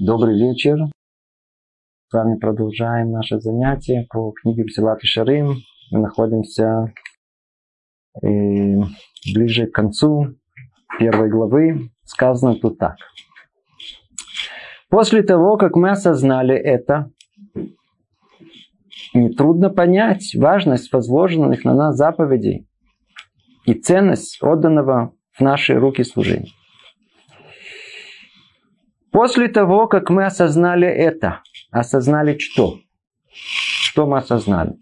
Добрый вечер. С вами продолжаем наше занятие по книге Псилат и Шарим. Мы находимся э, ближе к концу первой главы. Сказано тут так. После того, как мы осознали это, нетрудно понять важность возложенных на нас заповедей и ценность отданного в наши руки служения. После того, как мы осознали это, осознали что? Что мы осознали?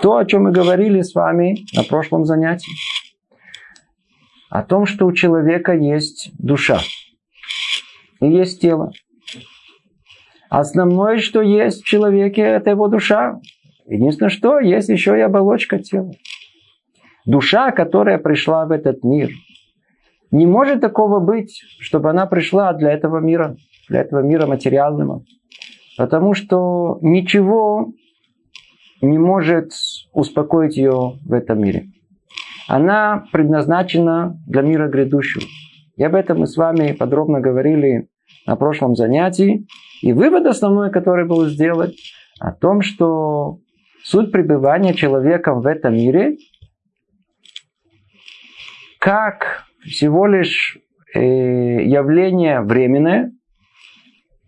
То, о чем мы говорили с вами на прошлом занятии. О том, что у человека есть душа и есть тело. Основное, что есть в человеке, это его душа. Единственное, что есть еще и оболочка тела. Душа, которая пришла в этот мир, не может такого быть, чтобы она пришла для этого мира, для этого мира материального. Потому что ничего не может успокоить ее в этом мире. Она предназначена для мира грядущего. И об этом мы с вами подробно говорили на прошлом занятии. И вывод основной, который был сделан, о том, что суть пребывания человека в этом мире, как всего лишь э, явление временное,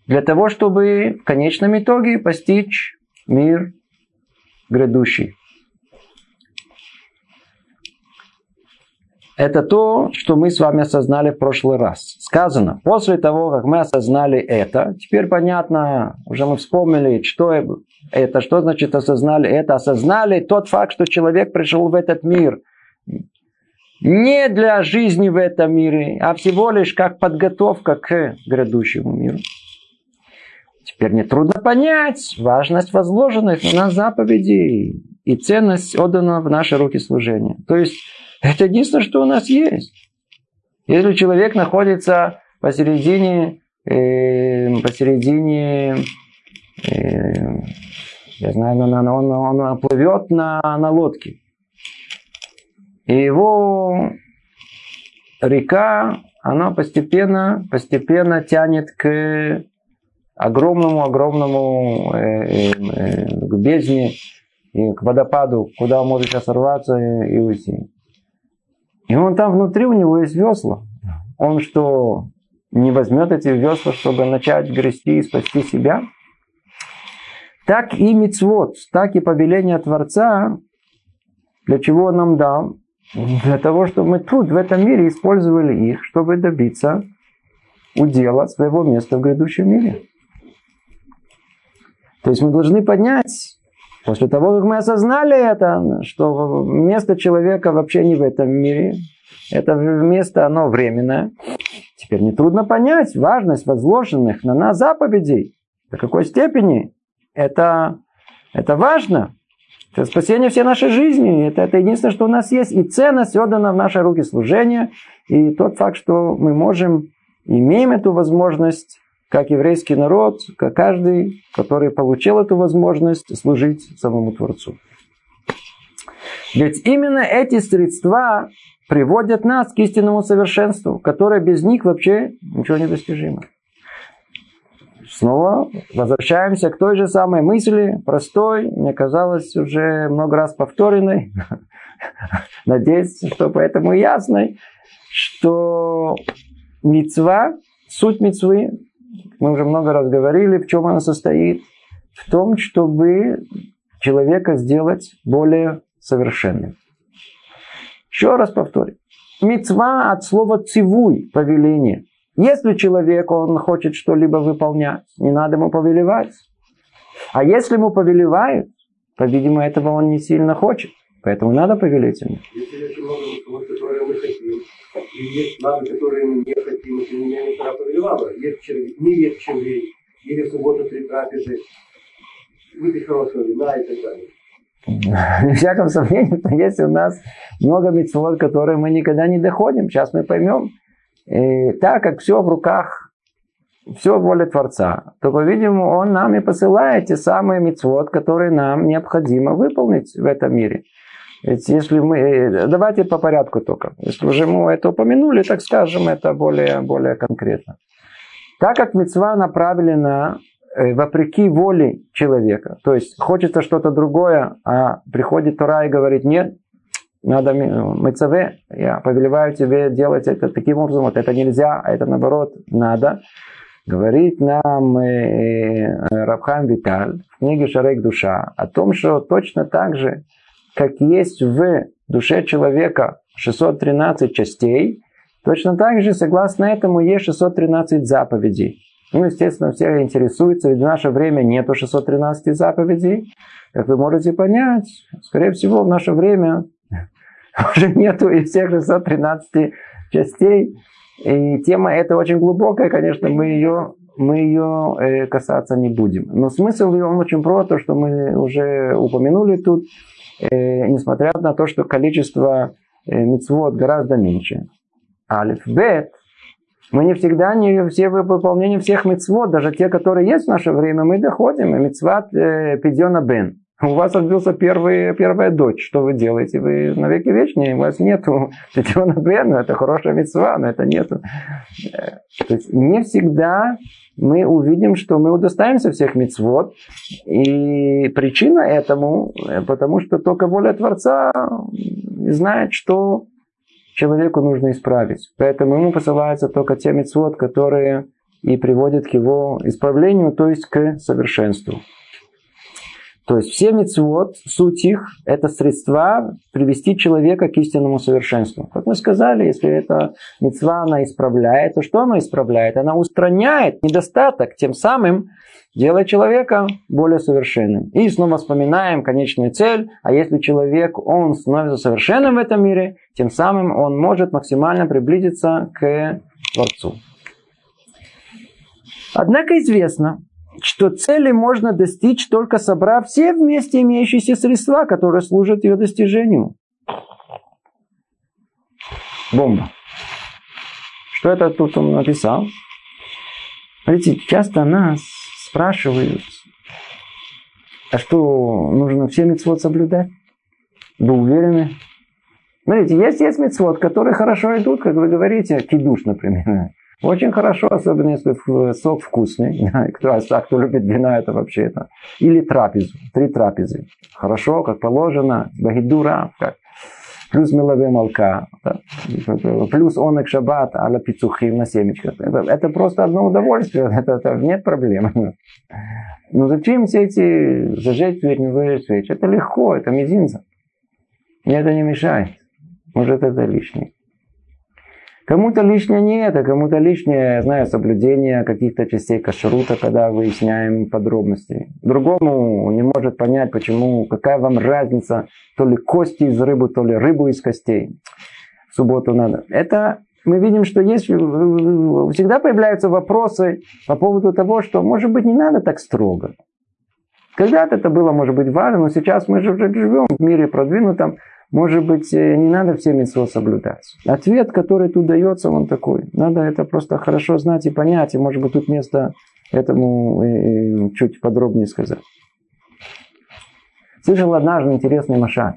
для того, чтобы в конечном итоге постичь мир грядущий. Это то, что мы с вами осознали в прошлый раз. Сказано, после того, как мы осознали это, теперь понятно, уже мы вспомнили, что это, что значит осознали это. Осознали тот факт, что человек пришел в этот мир не для жизни в этом мире, а всего лишь как подготовка к грядущему миру. Теперь нетрудно понять важность возложенных на нас заповедей и ценность отданного в наши руки служения. То есть, это единственное, что у нас есть. Если человек находится посередине, э, посередине, э, я знаю, он, он, он, он плывет на, на лодке, и его река, она постепенно, постепенно тянет к огромному-огромному э, э, э, к бездне, и к водопаду, куда он может сейчас сорваться и, и уйти. И он там внутри, у него есть весла. Он что, не возьмет эти весла, чтобы начать грести и спасти себя? Так и мицвод, так и повеление Творца, для чего он нам дал? Для того, чтобы мы тут, в этом мире, использовали их, чтобы добиться удела своего места в грядущем мире. То есть мы должны поднять, после того, как мы осознали это, что место человека вообще не в этом мире, это место, оно временное. Теперь нетрудно понять важность возложенных на нас заповедей. До какой степени это, это важно. Спасение всей нашей жизни. Это, это единственное, что у нас есть. И ценность отдана в наши руки служения. И тот факт, что мы можем, имеем эту возможность как еврейский народ, как каждый, который получил эту возможность служить самому Творцу. Ведь именно эти средства приводят нас к истинному совершенству, которое без них вообще ничего не достижимо. Снова возвращаемся к той же самой мысли, простой, мне казалось, уже много раз повторенной, надеюсь, что поэтому ясной, что мецва, суть мецвы мы уже много раз говорили, в чем она состоит. В том, чтобы человека сделать более совершенным. Еще раз повторю. Мецва от слова цивуй, повеление. Если человек, он хочет что-либо выполнять, не надо ему повелевать. А если ему повелевают, по-видимому, этого он не сильно хочет. Поэтому надо повелеть ему. Если много которые мы хотим, и есть славы, которые мы не хотим, меня не пора повелевала. Есть червей, не есть червей, или в субботу три трапезы, выпить хорошего вина и так далее. В всяком сомнении, есть у нас много митцвот, которые мы никогда не доходим. Сейчас мы поймем. И так как все в руках, все воля Творца, то, по-видимому, Он нам и посылает те самые митцвот, которые нам необходимо выполнить в этом мире. Ведь если мы... Э, давайте по порядку только. Если уже мы это упомянули, так скажем, это более, более конкретно. Так как мецва направлена э, вопреки воле человека, то есть хочется что-то другое, а приходит Тора и говорит, нет, надо мецаве, я повелеваю тебе делать это таким образом, вот это нельзя, а это наоборот надо. Говорит нам э, Рабхан Виталь в книге Шарек Душа о том, что точно так же, как есть в душе человека 613 частей, точно так же, согласно этому, есть 613 заповедей. Ну, естественно, все интересуются, ведь в наше время нету 613 заповедей. Как вы можете понять, скорее всего, в наше время уже нету и всех 613 частей. И тема эта очень глубокая, конечно, мы ее, мы ее э, касаться не будем. Но смысл ее очень прост, то, что мы уже упомянули тут, э, несмотря на то, что количество э, мицвод гораздо меньше. Алиф, бет, мы не всегда не все выполнение всех мицвод, даже те, которые есть в наше время, мы доходим. И мицват э, пидьона бен. У вас родился первый, первая дочь. Что вы делаете? Вы навеки вечные. У вас нету пятиона бена. Это хорошая мецва, но это нету. То есть не всегда мы увидим, что мы удостаиваемся всех мецвод. И причина этому, потому что только воля Творца знает, что человеку нужно исправить. Поэтому ему посылаются только те мецвод, которые и приводят к его исправлению, то есть к совершенству. То есть все мецвод, суть их, это средства привести человека к истинному совершенству. Как мы сказали, если эта мецва она исправляет, то что она исправляет? Она устраняет недостаток, тем самым делая человека более совершенным. И снова вспоминаем конечную цель, а если человек, он становится совершенным в этом мире, тем самым он может максимально приблизиться к Творцу. Однако известно, что цели можно достичь только собрав все вместе имеющиеся средства, которые служат ее достижению. Бомба. Что это тут он написал? Смотрите, часто нас спрашивают, а что, нужно все мецвод соблюдать? Вы уверены? Смотрите, есть, есть мецвод, которые хорошо идут, как вы говорите, кидуш, например. Очень хорошо, особенно если сок вкусный. Кто, а кто любит вино, это вообще это. Или трапезу. Три трапезы. Хорошо, как положено. Багидура, как плюс мелове молка, да, плюс онек шаббат, аля пицухи на семечках. Это, это просто одно удовольствие, это, это нет проблем. Но зачем все эти зажечь свеч, не зажечь свеч? Это легко, это мизинца. Мне это не мешает. Может, это лишнее. Кому-то лишнее не это, кому-то лишнее, знаю, соблюдение каких-то частей кашрута, когда выясняем подробности. Другому не может понять, почему, какая вам разница, то ли кости из рыбы, то ли рыбу из костей. В субботу надо. Это мы видим, что есть, всегда появляются вопросы по поводу того, что, может быть, не надо так строго. Когда-то это было, может быть, важно, но сейчас мы же живем в мире продвинутом, может быть, э, не надо все митцвот соблюдать. Ответ, который тут дается, он такой. Надо это просто хорошо знать и понять, и, может быть, тут место этому э, э, чуть подробнее сказать. Слышал однажды интересный машин,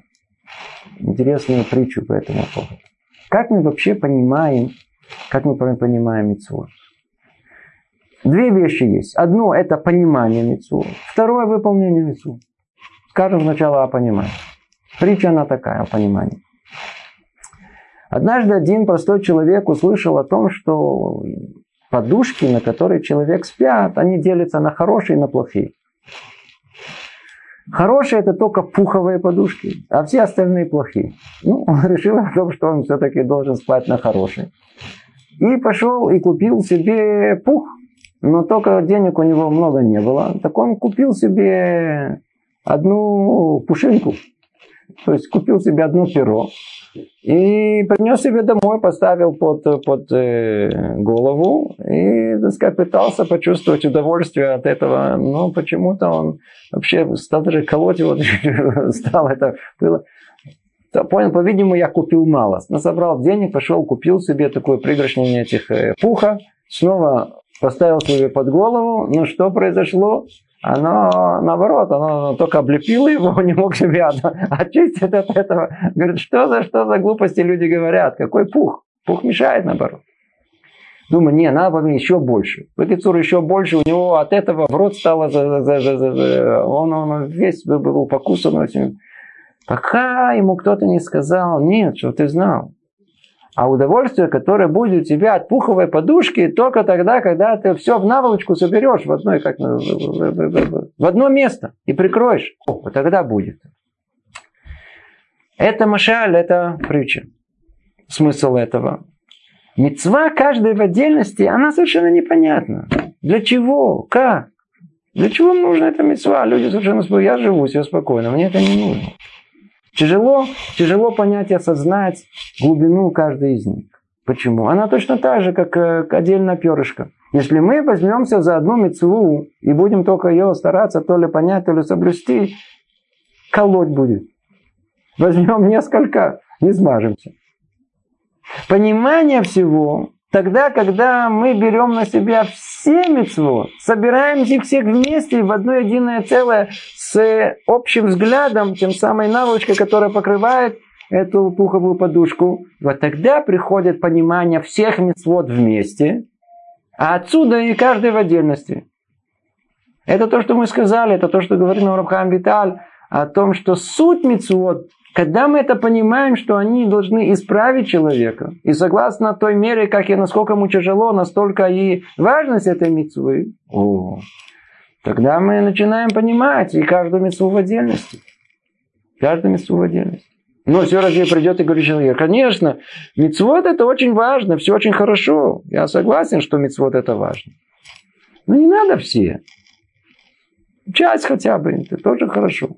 интересную притчу по этому поводу. Как мы вообще понимаем, как мы понимаем митцвот? Две вещи есть. Одно – это понимание митцвот. Второе – выполнение митцвот. Скажем сначала о понимании. Притча она такая, понимание. Однажды один простой человек услышал о том, что подушки, на которые человек спят, они делятся на хорошие и на плохие. Хорошие это только пуховые подушки, а все остальные плохие. Ну, он решил о том, что он все-таки должен спать на хорошей. И пошел и купил себе пух, но только денег у него много не было. Так он купил себе одну пушинку. То есть купил себе одно перо и принес себе домой, поставил под, под э, голову и, так сказать, пытался почувствовать удовольствие от этого. Но почему-то он вообще стал даже колоть его, стал это было. Понял, по-видимому, я купил мало. Насобрал денег, пошел, купил себе такой пригоршню этих э, пуха, снова поставил себе под голову. Но что произошло? Оно наоборот, оно только облепило его, не мог себя очистить от этого. Говорит, что за, что за глупости люди говорят, какой пух? Пух мешает наоборот. Думаю, не, надо было еще больше. Бекицур еще больше, у него от этого в рот стало, за, за, за, за, за, он, он весь был покусан этим. Пока ему кто-то не сказал, нет, что ты знал. А удовольствие, которое будет у тебя от пуховой подушки, только тогда, когда ты все в наволочку соберешь в, одной, как, в одно место и прикроешь. О, тогда будет. Это машаль, это притча. Смысл этого. Мецва каждой в отдельности, она совершенно непонятна. Для чего? Как? Для чего нужна эта мецва? Люди совершенно спокойно. Я живу себе спокойно, мне это не нужно. Тяжело, тяжело понять и осознать глубину каждой из них. Почему? Она точно так же, как э, отдельная перышко. Если мы возьмемся за одну мецву и будем только ее стараться то ли понять, то ли соблюсти, колоть будет. Возьмем несколько, не смажемся. Понимание всего, тогда, когда мы берем на себя все мецвод, собираем их всех вместе в одно единое целое с общим взглядом, тем самой наволочкой, которая покрывает эту пуховую подушку, вот тогда приходит понимание всех мецвод вместе, а отсюда и каждый в отдельности. Это то, что мы сказали, это то, что говорит Рабхам Виталь, о том, что суть мецвод когда мы это понимаем, что они должны исправить человека, и согласно той мере, как и насколько ему тяжело, настолько и важность этой митцвы, о, тогда мы начинаем понимать и каждую митцву в отдельности. Каждую митцву в отдельности. Но все разве придет и говорит человек, конечно, мицвод это очень важно, все очень хорошо. Я согласен, что мицвод это важно. Но не надо все. Часть хотя бы, это тоже хорошо.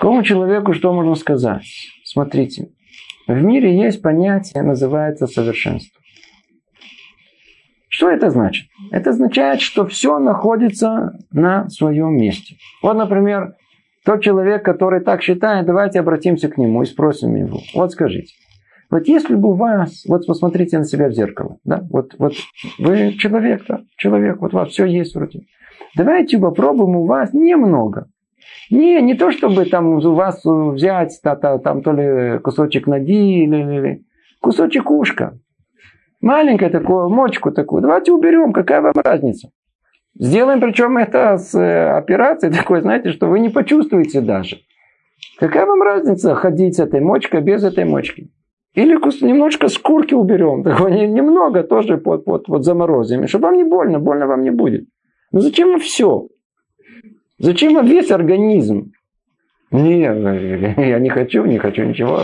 Такому человеку что можно сказать? Смотрите, в мире есть понятие, называется совершенство. Что это значит? Это означает, что все находится на своем месте. Вот, например, тот человек, который так считает, давайте обратимся к нему и спросим его. Вот скажите, вот если бы у вас, вот посмотрите на себя в зеркало, да, вот, вот вы человек, да, человек, вот у вас все есть вроде. Давайте попробуем у вас немного не, не то, чтобы там у вас взять та, та, там то ли кусочек ноги или, или кусочек ушка. Маленькое такое, мочку такую. Давайте уберем, какая вам разница. Сделаем причем это с э, операцией такой, знаете, что вы не почувствуете даже. Какая вам разница ходить с этой мочкой без этой мочки? Или немножко скурки уберем, такой немного тоже под, под, под заморозим, чтобы вам не больно, больно вам не будет. Но зачем вам все? Зачем вам весь организм? Не, я не хочу, не хочу ничего.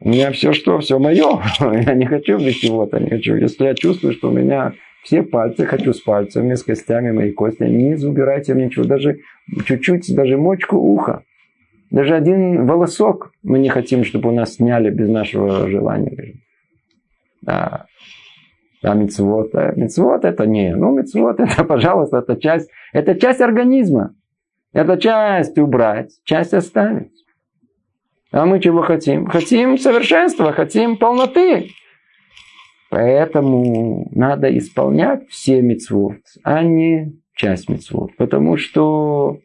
У меня все что, все мое. Я не хочу без чего-то, не хочу. Если я чувствую, что у меня все пальцы, хочу с пальцами, с костями мои кости, не убирайте ничего, даже чуть-чуть, даже мочку уха. Даже один волосок мы не хотим, чтобы у нас сняли без нашего желания. Да. А мецвод, мецвод это не, ну мецвод это, пожалуйста, это часть, это часть организма. Эту часть убрать, часть оставить. А мы чего хотим? Хотим совершенства, хотим полноты. Поэтому надо исполнять все мецвод, а не часть мецвод. Потому что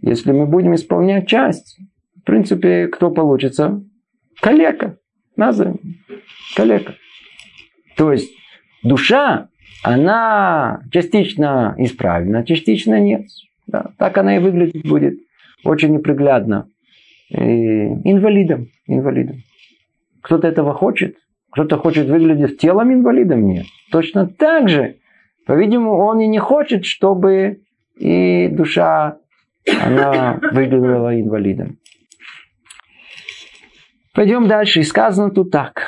если мы будем исполнять часть, в принципе, кто получится? Калека. Назовем. Калека. То есть душа, она частично исправлена, частично нет. Да, так она и выглядеть будет. Очень неприглядно. И инвалидом. Инвалидом. Кто-то этого хочет. Кто-то хочет выглядеть телом инвалидом. Нет. Точно так же. По-видимому, он и не хочет, чтобы и душа она выглядела инвалидом. Пойдем дальше. И сказано тут так.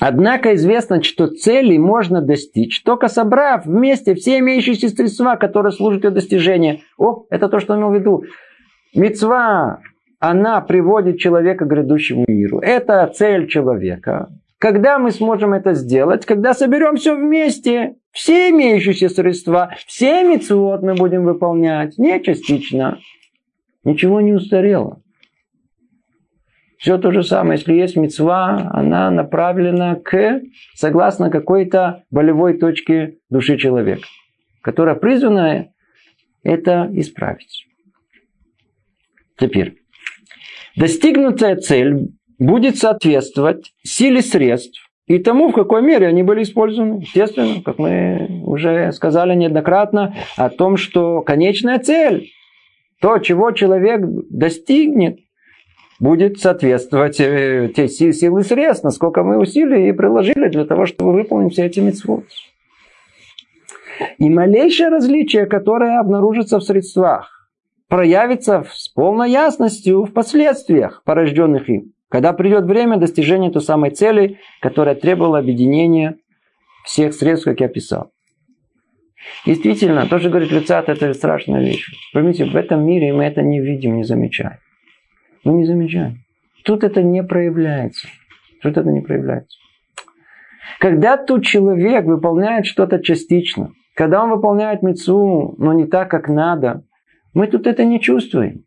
Однако известно, что цели можно достичь, только собрав вместе все имеющиеся средства, которые служат для достижения. О, это то, что он имел в виду. Мецва, она приводит человека к грядущему миру. Это цель человека. Когда мы сможем это сделать? Когда соберем все вместе, все имеющиеся средства, все мецвод мы будем выполнять, не частично. Ничего не устарело. Все то же самое. Если есть мецва, она направлена к, согласно какой-то болевой точке души человека, которая призвана это исправить. Теперь. Достигнутая цель будет соответствовать силе средств и тому, в какой мере они были использованы. Естественно, как мы уже сказали неоднократно, о том, что конечная цель, то, чего человек достигнет, будет соответствовать э, те силы средств, насколько мы усилий и приложили для того, чтобы выполнить все эти митцвот. И малейшее различие, которое обнаружится в средствах, проявится с полной ясностью в последствиях, порожденных им, когда придет время достижения той самой цели, которая требовала объединения всех средств, как я писал. Действительно, тоже говорит Люцат, это страшная вещь. Поймите, в этом мире мы это не видим, не замечаем. Мы не замечаем. Тут это не проявляется. Тут это не проявляется. Когда тут человек выполняет что-то частично, когда он выполняет мецу, но не так, как надо, мы тут это не чувствуем.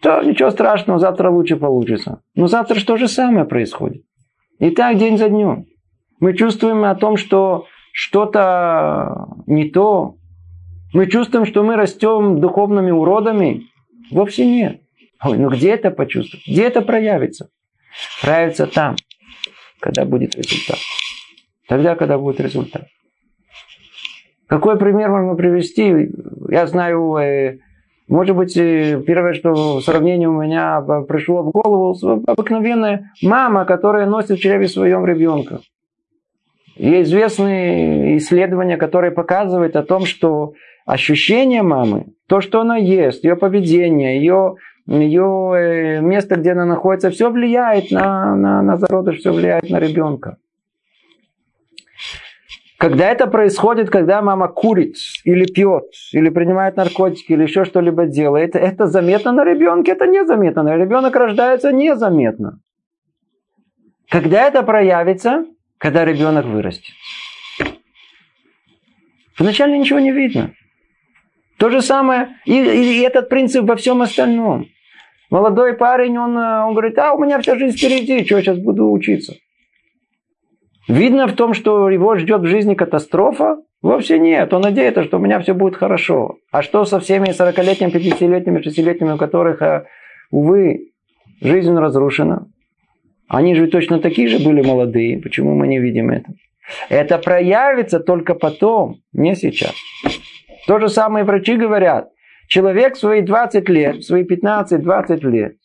То ничего страшного, завтра лучше получится. Но завтра что же самое происходит. И так день за днем. Мы чувствуем о том, что что-то не то. Мы чувствуем, что мы растем духовными уродами. Вовсе нет. Ой, ну где это почувствовать? Где это проявится? Проявится там, когда будет результат. Тогда, когда будет результат. Какой пример можно привести? Я знаю, э, может быть, э, первое, что сравнение у меня пришло в голову, обыкновенная мама, которая носит в чреве своем ребенка. Есть известные исследования, которые показывают о том, что ощущение мамы, то, что она ест, ее поведение, ее ее э, место, где она находится, все влияет на, на, на зародыш, все влияет на ребенка. Когда это происходит, когда мама курит или пьет, или принимает наркотики, или еще что-либо делает, это заметно на ребенке, это незаметно. На ребенок рождается незаметно. Когда это проявится? Когда ребенок вырастет. Вначале ничего не видно. То же самое, и, и этот принцип во всем остальном. Молодой парень, он, э, он говорит, а у меня вся жизнь впереди, что я сейчас буду учиться? Видно в том, что его ждет в жизни катастрофа? Вовсе нет. Он надеется, что у меня все будет хорошо. А что со всеми 40-летними, 50-летними, 6-летними, у которых, э, увы, жизнь разрушена? Они же точно такие же были молодые. Почему мы не видим это? Это проявится только потом, не сейчас. То же самое врачи говорят. Человек в свои 20 лет, в свои 15-20 лет,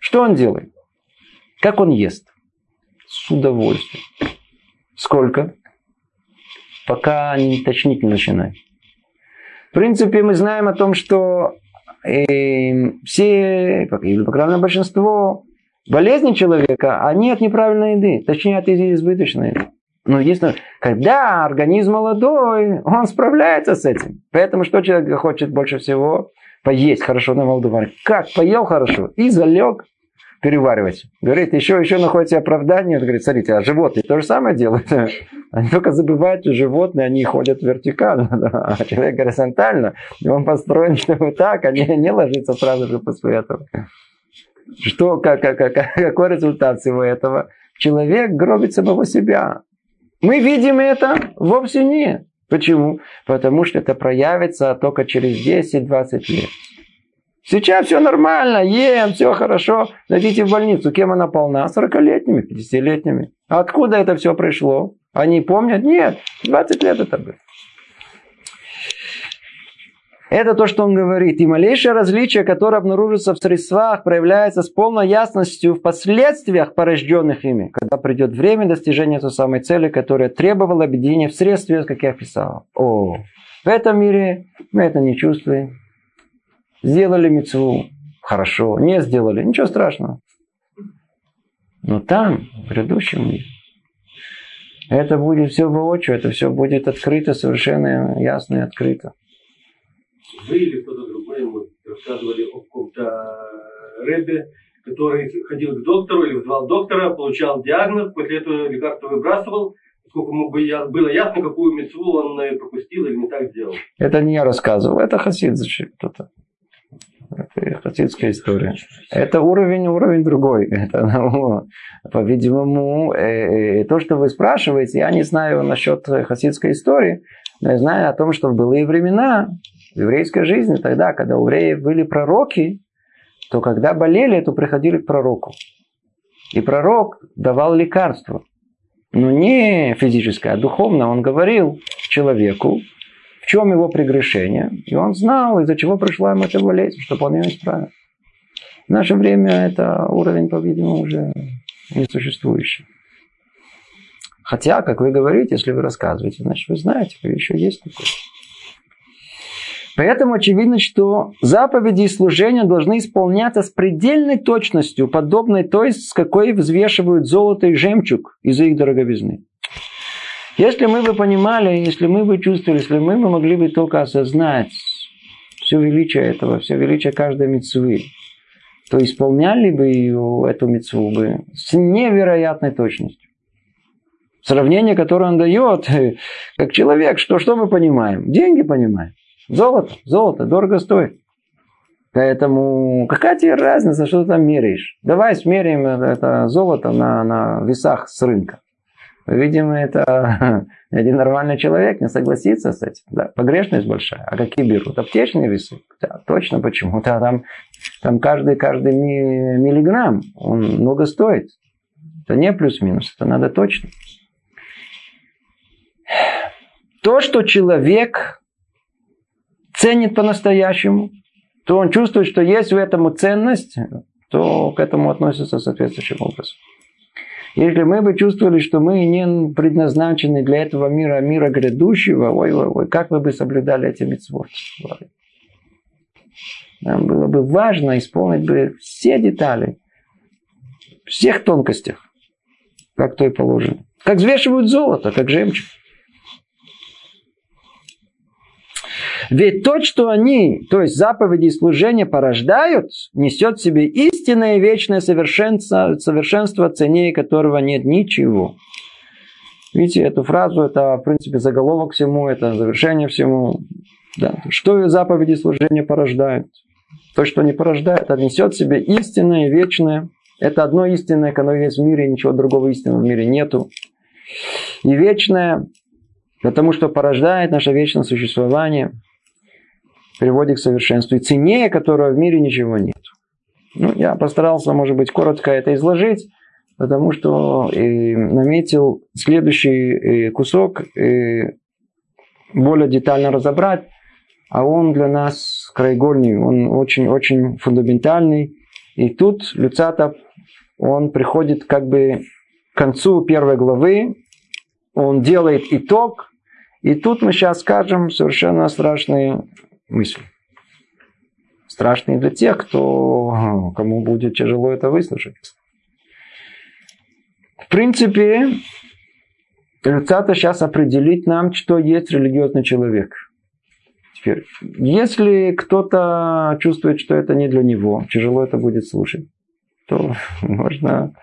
что он делает? Как он ест? С удовольствием. Сколько? Пока не тошнить не начинает. В принципе, мы знаем о том, что э, все, или по крайней мере большинство болезней человека, они от неправильной еды, точнее от избыточной еды. Но единственное, когда организм молодой, он справляется с этим. Поэтому что человек хочет больше всего? Поесть хорошо на молдаване. Как? Поел хорошо и залег переваривать. Говорит, еще, еще находится оправдание. Он говорит, смотрите, а животные то же самое делают. Они только забывают, что животные, они ходят вертикально, а человек горизонтально. И он построен, чтобы так, а не, не ложится сразу же после этого. Что, как, как, как, какой результат всего этого? Человек гробит самого себя. Мы видим это? Вовсе нет. Почему? Потому что это проявится только через 10-20 лет. Сейчас все нормально, ем, все хорошо. Зайдите в больницу, кем она полна? 40-летними, 50-летними. Откуда это все пришло? Они помнят? Нет, 20 лет это было. Это то, что он говорит. И малейшее различие, которое обнаружится в средствах, проявляется с полной ясностью в последствиях, порожденных ими, когда придет время достижения той самой цели, которая требовала объединения в средстве, как я писал. О, в этом мире мы это не чувствуем. Сделали мецву, хорошо. Не сделали, ничего страшного. Но там, в грядущем мире, это будет все воочию, это все будет открыто, совершенно ясно и открыто вы или кто-то другой ему рассказывали о каком-то рыбе, который ходил к доктору или вызывал доктора, получал диагноз, после этого лекарство выбрасывал, сколько ему было ясно, какую мецву он пропустил или не так сделал. Это не я рассказывал, это хасид кто-то. Это хасидская история. Это уровень, уровень другой. Это, ну, по-видимому, э, э, то, что вы спрашиваете, я не знаю насчет хасидской истории, но я знаю о том, что в былые времена в еврейской жизни, тогда, когда у евреев были пророки, то когда болели, то приходили к пророку. И пророк давал лекарство. но не физическое, а духовное, он говорил человеку, в чем его прегрешение, и он знал, из-за чего пришла ему эта болезнь, чтобы он ее исправил. В наше время это уровень, по-видимому, уже несуществующий. Хотя, как вы говорите, если вы рассказываете, значит, вы знаете, еще есть такое. Поэтому очевидно, что заповеди и служения должны исполняться с предельной точностью, подобной той, с какой взвешивают золото и жемчуг из-за их дороговизны. Если мы бы понимали, если мы бы чувствовали, если мы бы могли бы только осознать все величие этого, все величие каждой мецвы, то исполняли бы ее, эту мецву бы с невероятной точностью. Сравнение, которое он дает, как человек, что, что мы понимаем? Деньги понимаем. Золото, золото, дорого стоит. Поэтому какая тебе разница, что ты там меряешь? Давай смеряем это золото на, на весах с рынка. Видимо, это один нормальный человек не согласится с этим. Да, погрешность большая. А какие берут? Аптечные весы? Да, точно почему? Да, там, там каждый, каждый миллиграмм, он много стоит. Это не плюс-минус, это надо точно. То, что человек ценит по-настоящему, то он чувствует, что есть в этом ценность, то к этому относится соответствующим образом. Если мы бы чувствовали, что мы не предназначены для этого мира, мира грядущего, ой, ой, ой, как вы бы соблюдали эти митцвот? Нам было бы важно исполнить бы все детали, всех тонкостях, как то и положено. Как взвешивают золото, как жемчуг. Ведь то, что они, то есть заповеди и служения порождают, несет в себе истинное вечное совершенство, совершенство ценнее которого нет ничего. Видите, эту фразу, это, в принципе, заголовок всему, это завершение всему. Да. Что заповеди и служения порождают? То, что не порождает, это в себе истинное вечное. Это одно истинное, оно есть в мире, ничего другого истинного в мире нету. И вечное, потому что порождает наше вечное существование – приводит к совершенству, и ценнее которого в мире ничего нет. Ну, я постарался, может быть, коротко это изложить, потому что э, наметил следующий э, кусок э, более детально разобрать, а он для нас краеугольный, он очень-очень фундаментальный. И тут Люцатов, он приходит как бы к концу первой главы, он делает итог, и тут мы сейчас скажем совершенно страшные мысль. Страшный для тех, кто, кому будет тяжело это выслушать. В принципе, Люцата сейчас определить нам, что есть религиозный человек. Теперь, если кто-то чувствует, что это не для него, тяжело это будет слушать, то можно,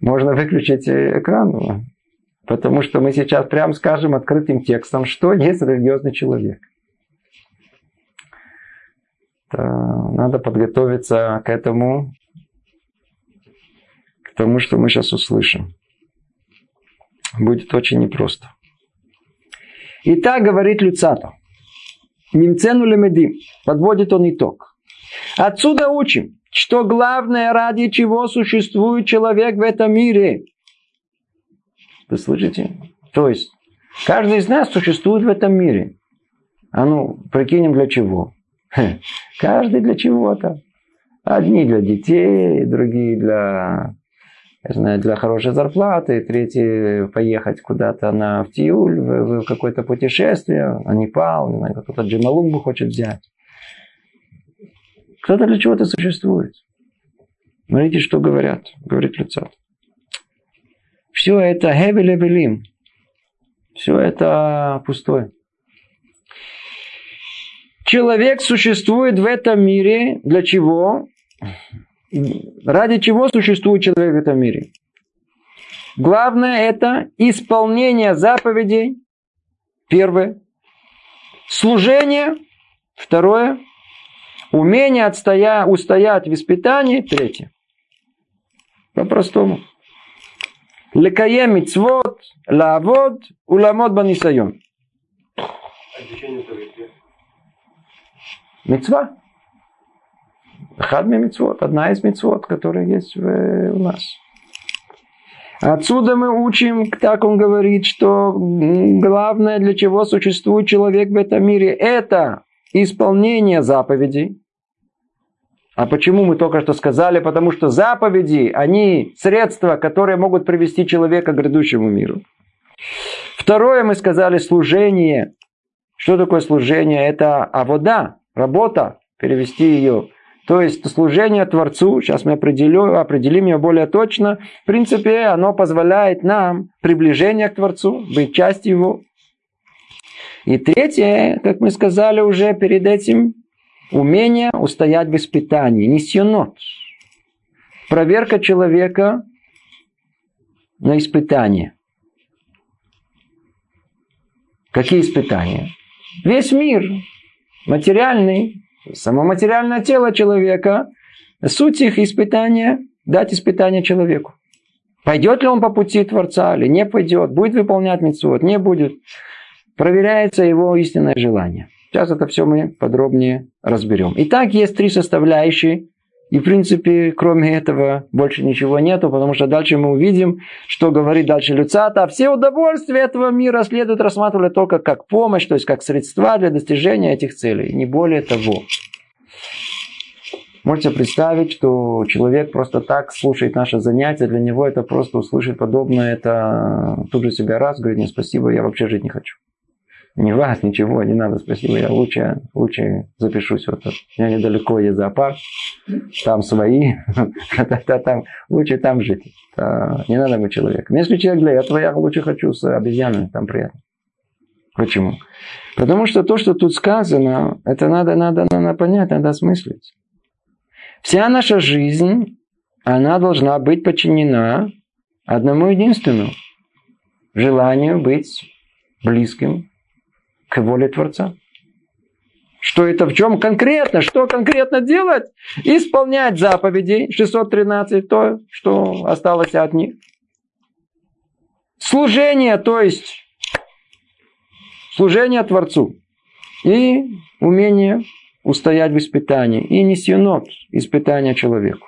можно выключить экран. Потому что мы сейчас прям скажем открытым текстом, что есть религиозный человек надо подготовиться к этому, к тому, что мы сейчас услышим. Будет очень непросто. Итак, говорит Люцато. Немцену лемедим. Подводит он итог. Отсюда учим, что главное, ради чего существует человек в этом мире. Вы слышите? То есть, каждый из нас существует в этом мире. А ну, прикинем для чего. Каждый для чего-то. Одни для детей, другие для, я знаю, для хорошей зарплаты, третьи поехать куда-то на в Тиуль, в, в какое-то путешествие, на Непал, не знаю, кто-то Джамалунгу хочет взять. Кто-то для чего-то существует. Смотрите, что говорят, говорит Люцат. Все это хевелевелим. Все это пустое. Человек существует в этом мире для чего? Ради чего существует человек в этом мире? Главное это исполнение заповедей. Первое. Служение. Второе. Умение отстоя, устоять в испытании. Третье. По-простому. Лекае мицвод, лавод, уламод банисайон. Мецва. Хадми мецвод, одна из мецвод, которая есть в, у нас. Отсюда мы учим, так он говорит, что главное, для чего существует человек в этом мире, это исполнение заповедей. А почему мы только что сказали? Потому что заповеди, они средства, которые могут привести человека к грядущему миру. Второе, мы сказали, служение. Что такое служение? Это авода, работа, перевести ее. То есть служение Творцу, сейчас мы определим, определим ее более точно, в принципе, оно позволяет нам приближение к Творцу, быть частью его. И третье, как мы сказали уже перед этим, умение устоять в испытании, несьонот. Проверка человека на испытание. Какие испытания? Весь мир материальный, само материальное тело человека, суть их испытания – дать испытание человеку. Пойдет ли он по пути Творца или не пойдет, будет выполнять митцвот, не будет. Проверяется его истинное желание. Сейчас это все мы подробнее разберем. Итак, есть три составляющие и, в принципе, кроме этого больше ничего нету, потому что дальше мы увидим, что говорит дальше Люцата. Все удовольствия этого мира следует рассматривать только как помощь, то есть как средства для достижения этих целей, не более того. Можете представить, что человек просто так слушает наше занятие, для него это просто услышать подобное, это тут же себя раз, говорит, не спасибо, я вообще жить не хочу. Не вас, ничего, не надо, спасибо. Я лучше, лучше запишусь. Вот тут. Я недалеко есть зоопарк. Там свои. там, лучше там жить. Не надо быть человеком. Если человек для этого, я лучше хочу с обезьянами. Там приятно. Почему? Потому что то, что тут сказано, это надо, надо, надо понять, надо осмыслить. Вся наша жизнь, она должна быть подчинена одному единственному. Желанию быть близким к воле Творца. Что это в чем конкретно? Что конкретно делать? Исполнять заповеди 613, то, что осталось от них. Служение, то есть служение Творцу. И умение устоять в испытании. И несенот испытания человеку.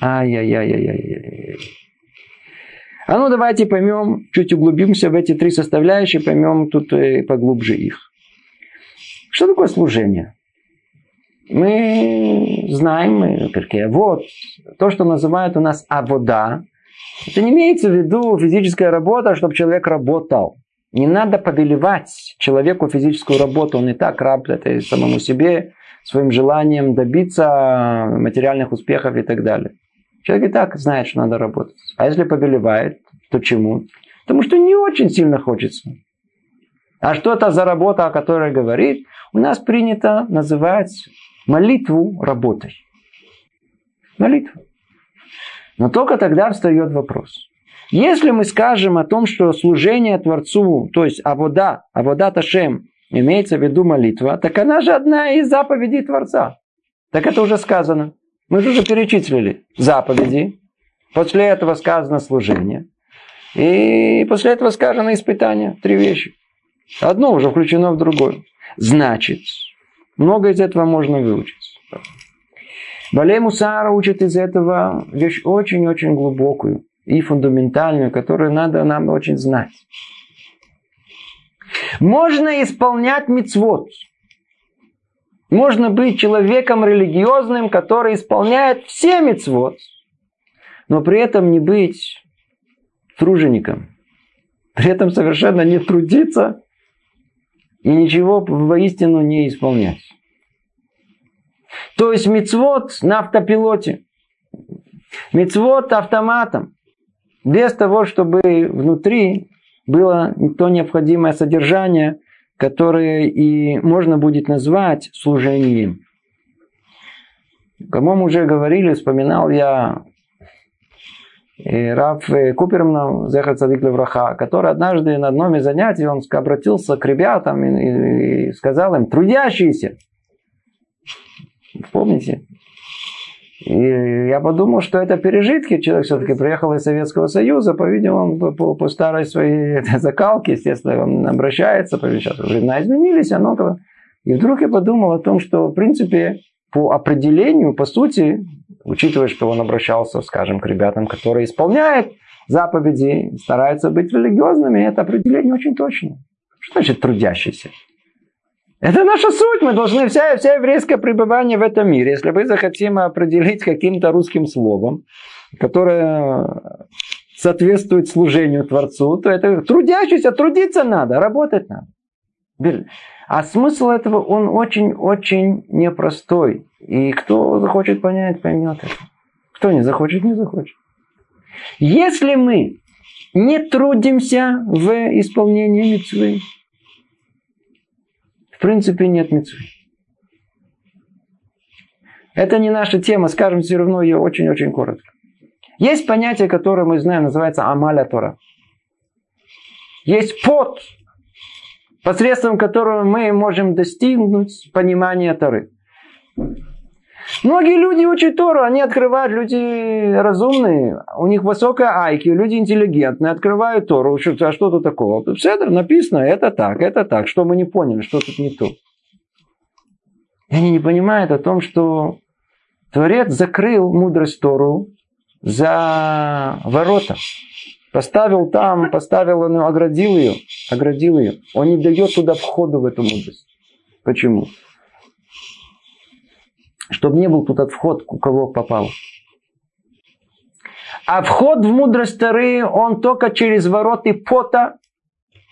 Ай-яй-яй-яй-яй. А ну давайте поймем, чуть углубимся в эти три составляющие, поймем тут э, поглубже их. Что такое служение? Мы знаем, перке, вот, то, что называют у нас авода, это не имеется в виду физическая работа, чтобы человек работал. Не надо повелевать человеку физическую работу, он и так работает самому себе, своим желанием добиться материальных успехов и так далее. Человек и так знает, что надо работать. А если повелевает, то чему? Потому что не очень сильно хочется. А что это за работа, о которой говорит? У нас принято называть молитву работой. Молитву. Но только тогда встает вопрос. Если мы скажем о том, что служение Творцу, то есть авода, авода Ташем, имеется в виду молитва, так она же одна из заповедей Творца. Так это уже сказано. Мы же уже перечислили заповеди. После этого сказано служение. И после этого сказано испытание. Три вещи. Одно уже включено в другое. Значит, много из этого можно выучить. Балей Мусара учит из этого вещь очень-очень глубокую и фундаментальную, которую надо нам очень знать. Можно исполнять мицвод. Можно быть человеком религиозным, который исполняет все мецвод, но при этом не быть тружеником. При этом совершенно не трудиться и ничего воистину не исполнять. То есть мецвод на автопилоте. Мецвод автоматом. Без того, чтобы внутри было то необходимое содержание, которое и можно будет назвать служением. Кому уже говорили, вспоминал я Раф Куперман, Зехар Цадик Левраха, который однажды на одном из занятий он обратился к ребятам и, и сказал им, трудящиеся, помните? И я подумал, что это пережитки. Человек все-таки приехал из Советского Союза, по-видимому, по, по, по старой своей закалке, естественно, он обращается, сейчас времена изменились, оно то... И вдруг я подумал о том, что, в принципе, по определению, по сути, учитывая, что он обращался, скажем, к ребятам, которые исполняют заповеди, стараются быть религиозными, это определение очень точно. Что значит трудящийся? Это наша суть. Мы должны вся, вся еврейское пребывание в этом мире. Если мы захотим определить каким-то русским словом, которое соответствует служению Творцу, то это трудящийся, трудиться надо, работать надо. А смысл этого, он очень-очень непростой. И кто захочет понять, поймет это. Кто не захочет, не захочет. Если мы не трудимся в исполнении митцвы, принципе нет мецвы. Это не наша тема, скажем все равно ее очень-очень коротко. Есть понятие, которое мы знаем, называется амаля Тора. Есть пот, посредством которого мы можем достигнуть понимания Торы. Многие люди учат Тору, они открывают, люди разумные, у них высокая айки, люди интеллигентные, открывают Тору, а что тут такого? Седр написано, это так, это так, что мы не поняли, что тут не то. И они не понимают о том, что Творец закрыл мудрость Тору за ворота. Поставил там, поставил, он оградил ее, оградил ее. Он не дает туда входу в эту мудрость. Почему? Чтобы не был тут от вход, у кого попал. А вход в мудрость Торы, он только через вороты пота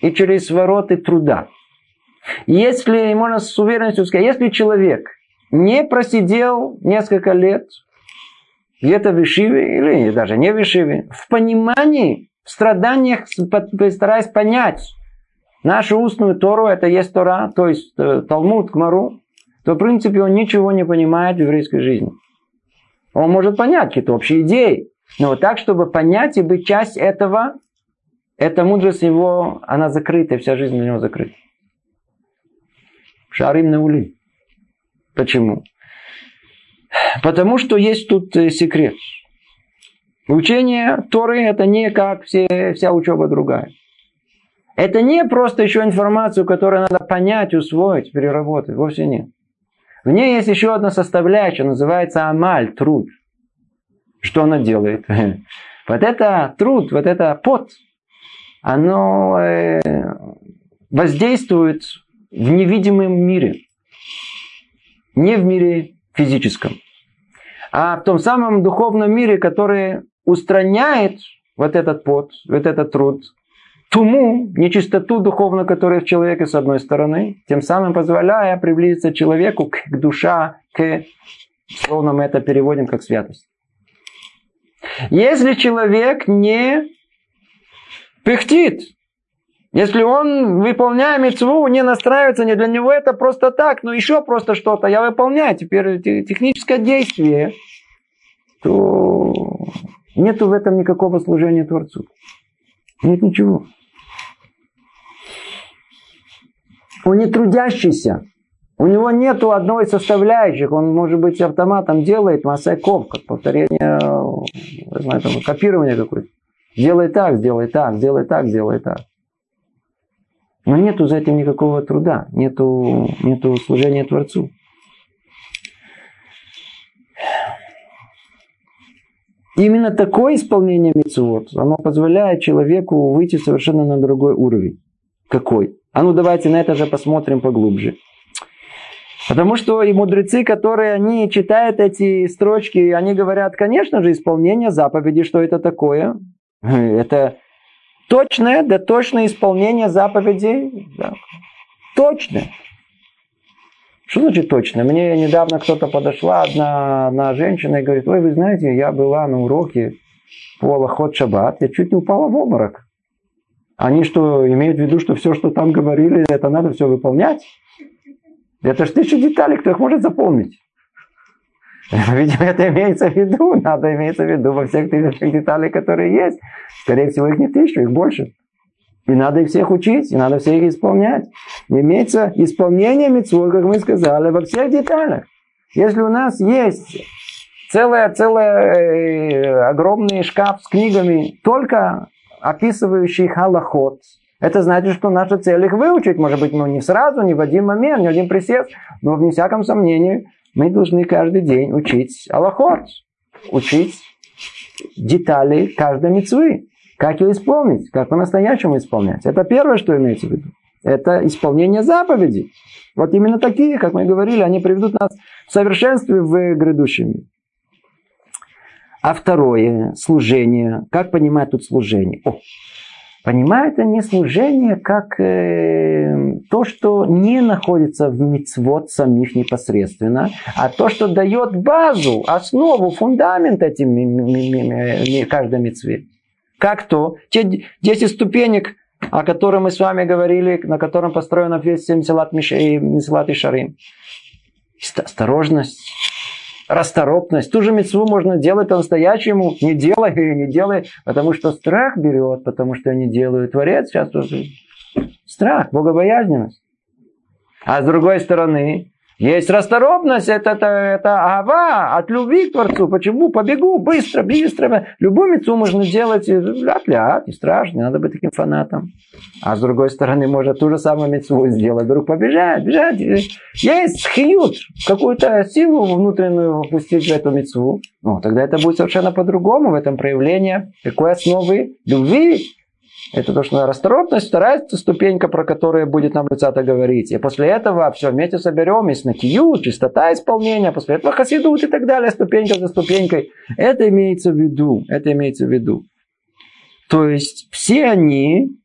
и через вороты труда. Если, можно с уверенностью сказать, если человек не просидел несколько лет где-то в Ишиве, или даже не в Ишиве, в понимании, в страданиях, стараясь понять нашу устную Тору, это есть Тора, то есть э, Талмуд, Гмару, то, в принципе, он ничего не понимает в еврейской жизни. Он может понять какие-то общие идеи, но вот так, чтобы понять и быть часть этого, эта мудрость его, она закрыта, вся жизнь для него закрыта. Шарим на ули. Почему? Потому что есть тут э, секрет. Учение Торы это не как все, вся учеба другая. Это не просто еще информацию, которую надо понять, усвоить, переработать. Вовсе нет. В ней есть еще одна составляющая, называется амаль, труд. Что она делает? Вот это труд, вот это пот, оно э, воздействует в невидимом мире. Не в мире физическом, а в том самом духовном мире, который устраняет вот этот пот, вот этот труд, туму, нечистоту духовную, которая в человеке с одной стороны, тем самым позволяя приблизиться человеку к, к душа, к, словно мы это переводим как святость. Если человек не пыхтит, если он, выполняя мецву, не настраивается, не для него это просто так, но еще просто что-то, я выполняю, теперь техническое действие, то нету в этом никакого служения Творцу. Нет ничего. Он не трудящийся. У него нету одной составляющих. Он, может быть, автоматом делает массаков, как повторение, знаю, там, копирование какое-то. Сделай так, сделай так, сделай так, сделай так. Но нету за этим никакого труда, нету, нету служения Творцу. Именно такое исполнение митцвот, оно позволяет человеку выйти совершенно на другой уровень. Какой? А ну давайте на это же посмотрим поглубже. Потому что и мудрецы, которые они читают эти строчки, они говорят, конечно же, исполнение заповеди, что это такое? Это точное, да точное исполнение заповедей. Да. Точное. Что значит точно? Мне недавно кто-то подошла, одна, одна женщина, и говорит, ой, вы знаете, я была на уроке по Аллахот Шаббат, я чуть не упала в обморок. Они что, имеют в виду, что все, что там говорили, это надо все выполнять? Это же тысяча деталей, кто их может запомнить? Видимо, это имеется в виду, надо имеется в виду во всех тысячах деталей, которые есть. Скорее всего, их не тысячу, их больше. И надо их всех учить, и надо всех исполнять. Имеется исполнение митцвот, как мы сказали, во всех деталях. Если у нас есть целый, целый э, огромный шкаф с книгами только описывающий халахот. Это значит, что наша цель их выучить. Может быть, ну не сразу, не в один момент, не в один присест, но вне всяком сомнении мы должны каждый день учить аллахот. учить детали каждой мецвы. Как ее исполнить, как по-настоящему исполнять. Это первое, что имеется в виду. Это исполнение заповедей. Вот именно такие, как мы говорили, они приведут нас в совершенстве в грядущем мире. А второе, служение. Как понимать тут служение? О, понимают они служение как э, то, что не находится в мицвод самих непосредственно, а то, что дает базу, основу, фундамент этим каждой мицве. Как то? Те 10 ступенек, о которых мы с вами говорили, на котором построена весь Мисалат и Шарим. Осторожность, расторопность. Ту же мецву можно делать по-настоящему. Не делай и не делай, потому что страх берет, потому что я не делаю. Творец сейчас тоже страх, богобоязненность. А с другой стороны, есть расторопность, это, это, это ава от любви к Творцу. Почему? Побегу быстро, быстро. Любую мецу можно делать ля-ля, не страшно, не надо быть таким фанатом. А с другой стороны, можно ту же самую мецу сделать, вдруг побежать, бежать. Есть хиют, какую-то силу внутреннюю впустить в эту мецу. Ну, тогда это будет совершенно по-другому в этом проявлении какой основы любви это то, что расторопность, вторая ступенька, про которую будет нам Люцата говорить. И после этого все вместе соберем, и снакию, чистота исполнения, после этого хасидут и так далее, ступенька за ступенькой. Это имеется в виду, это имеется в виду. То есть все они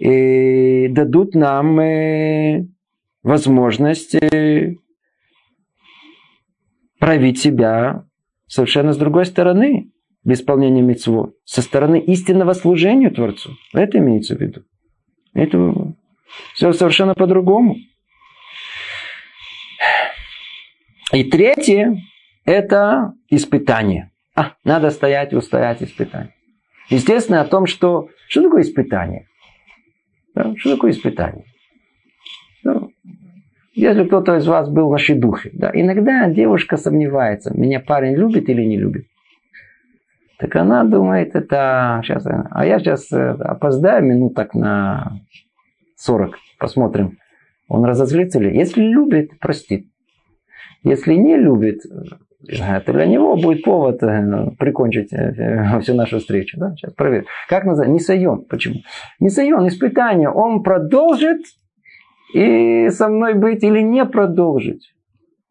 э, дадут нам э, возможность э, проявить себя совершенно с другой стороны в исполнении митцво со стороны истинного служения Творцу. Это имеется в виду. Это все совершенно по-другому. И третье – это испытание. А, надо стоять и устоять испытание. Естественно, о том, что... Что такое испытание? Да? Что такое испытание? Ну, если кто-то из вас был на шедухе, да, иногда девушка сомневается, меня парень любит или не любит. Так она думает, это сейчас, а я сейчас э, опоздаю минут так на 40, посмотрим. Он разозлится ли? Если любит, простит. Если не любит, это для него будет повод э, прикончить э, всю нашу встречу. Да? Сейчас проверим. Как называется? Нисайон. Почему? Нисайон, испытание. Он продолжит и со мной быть или не продолжить.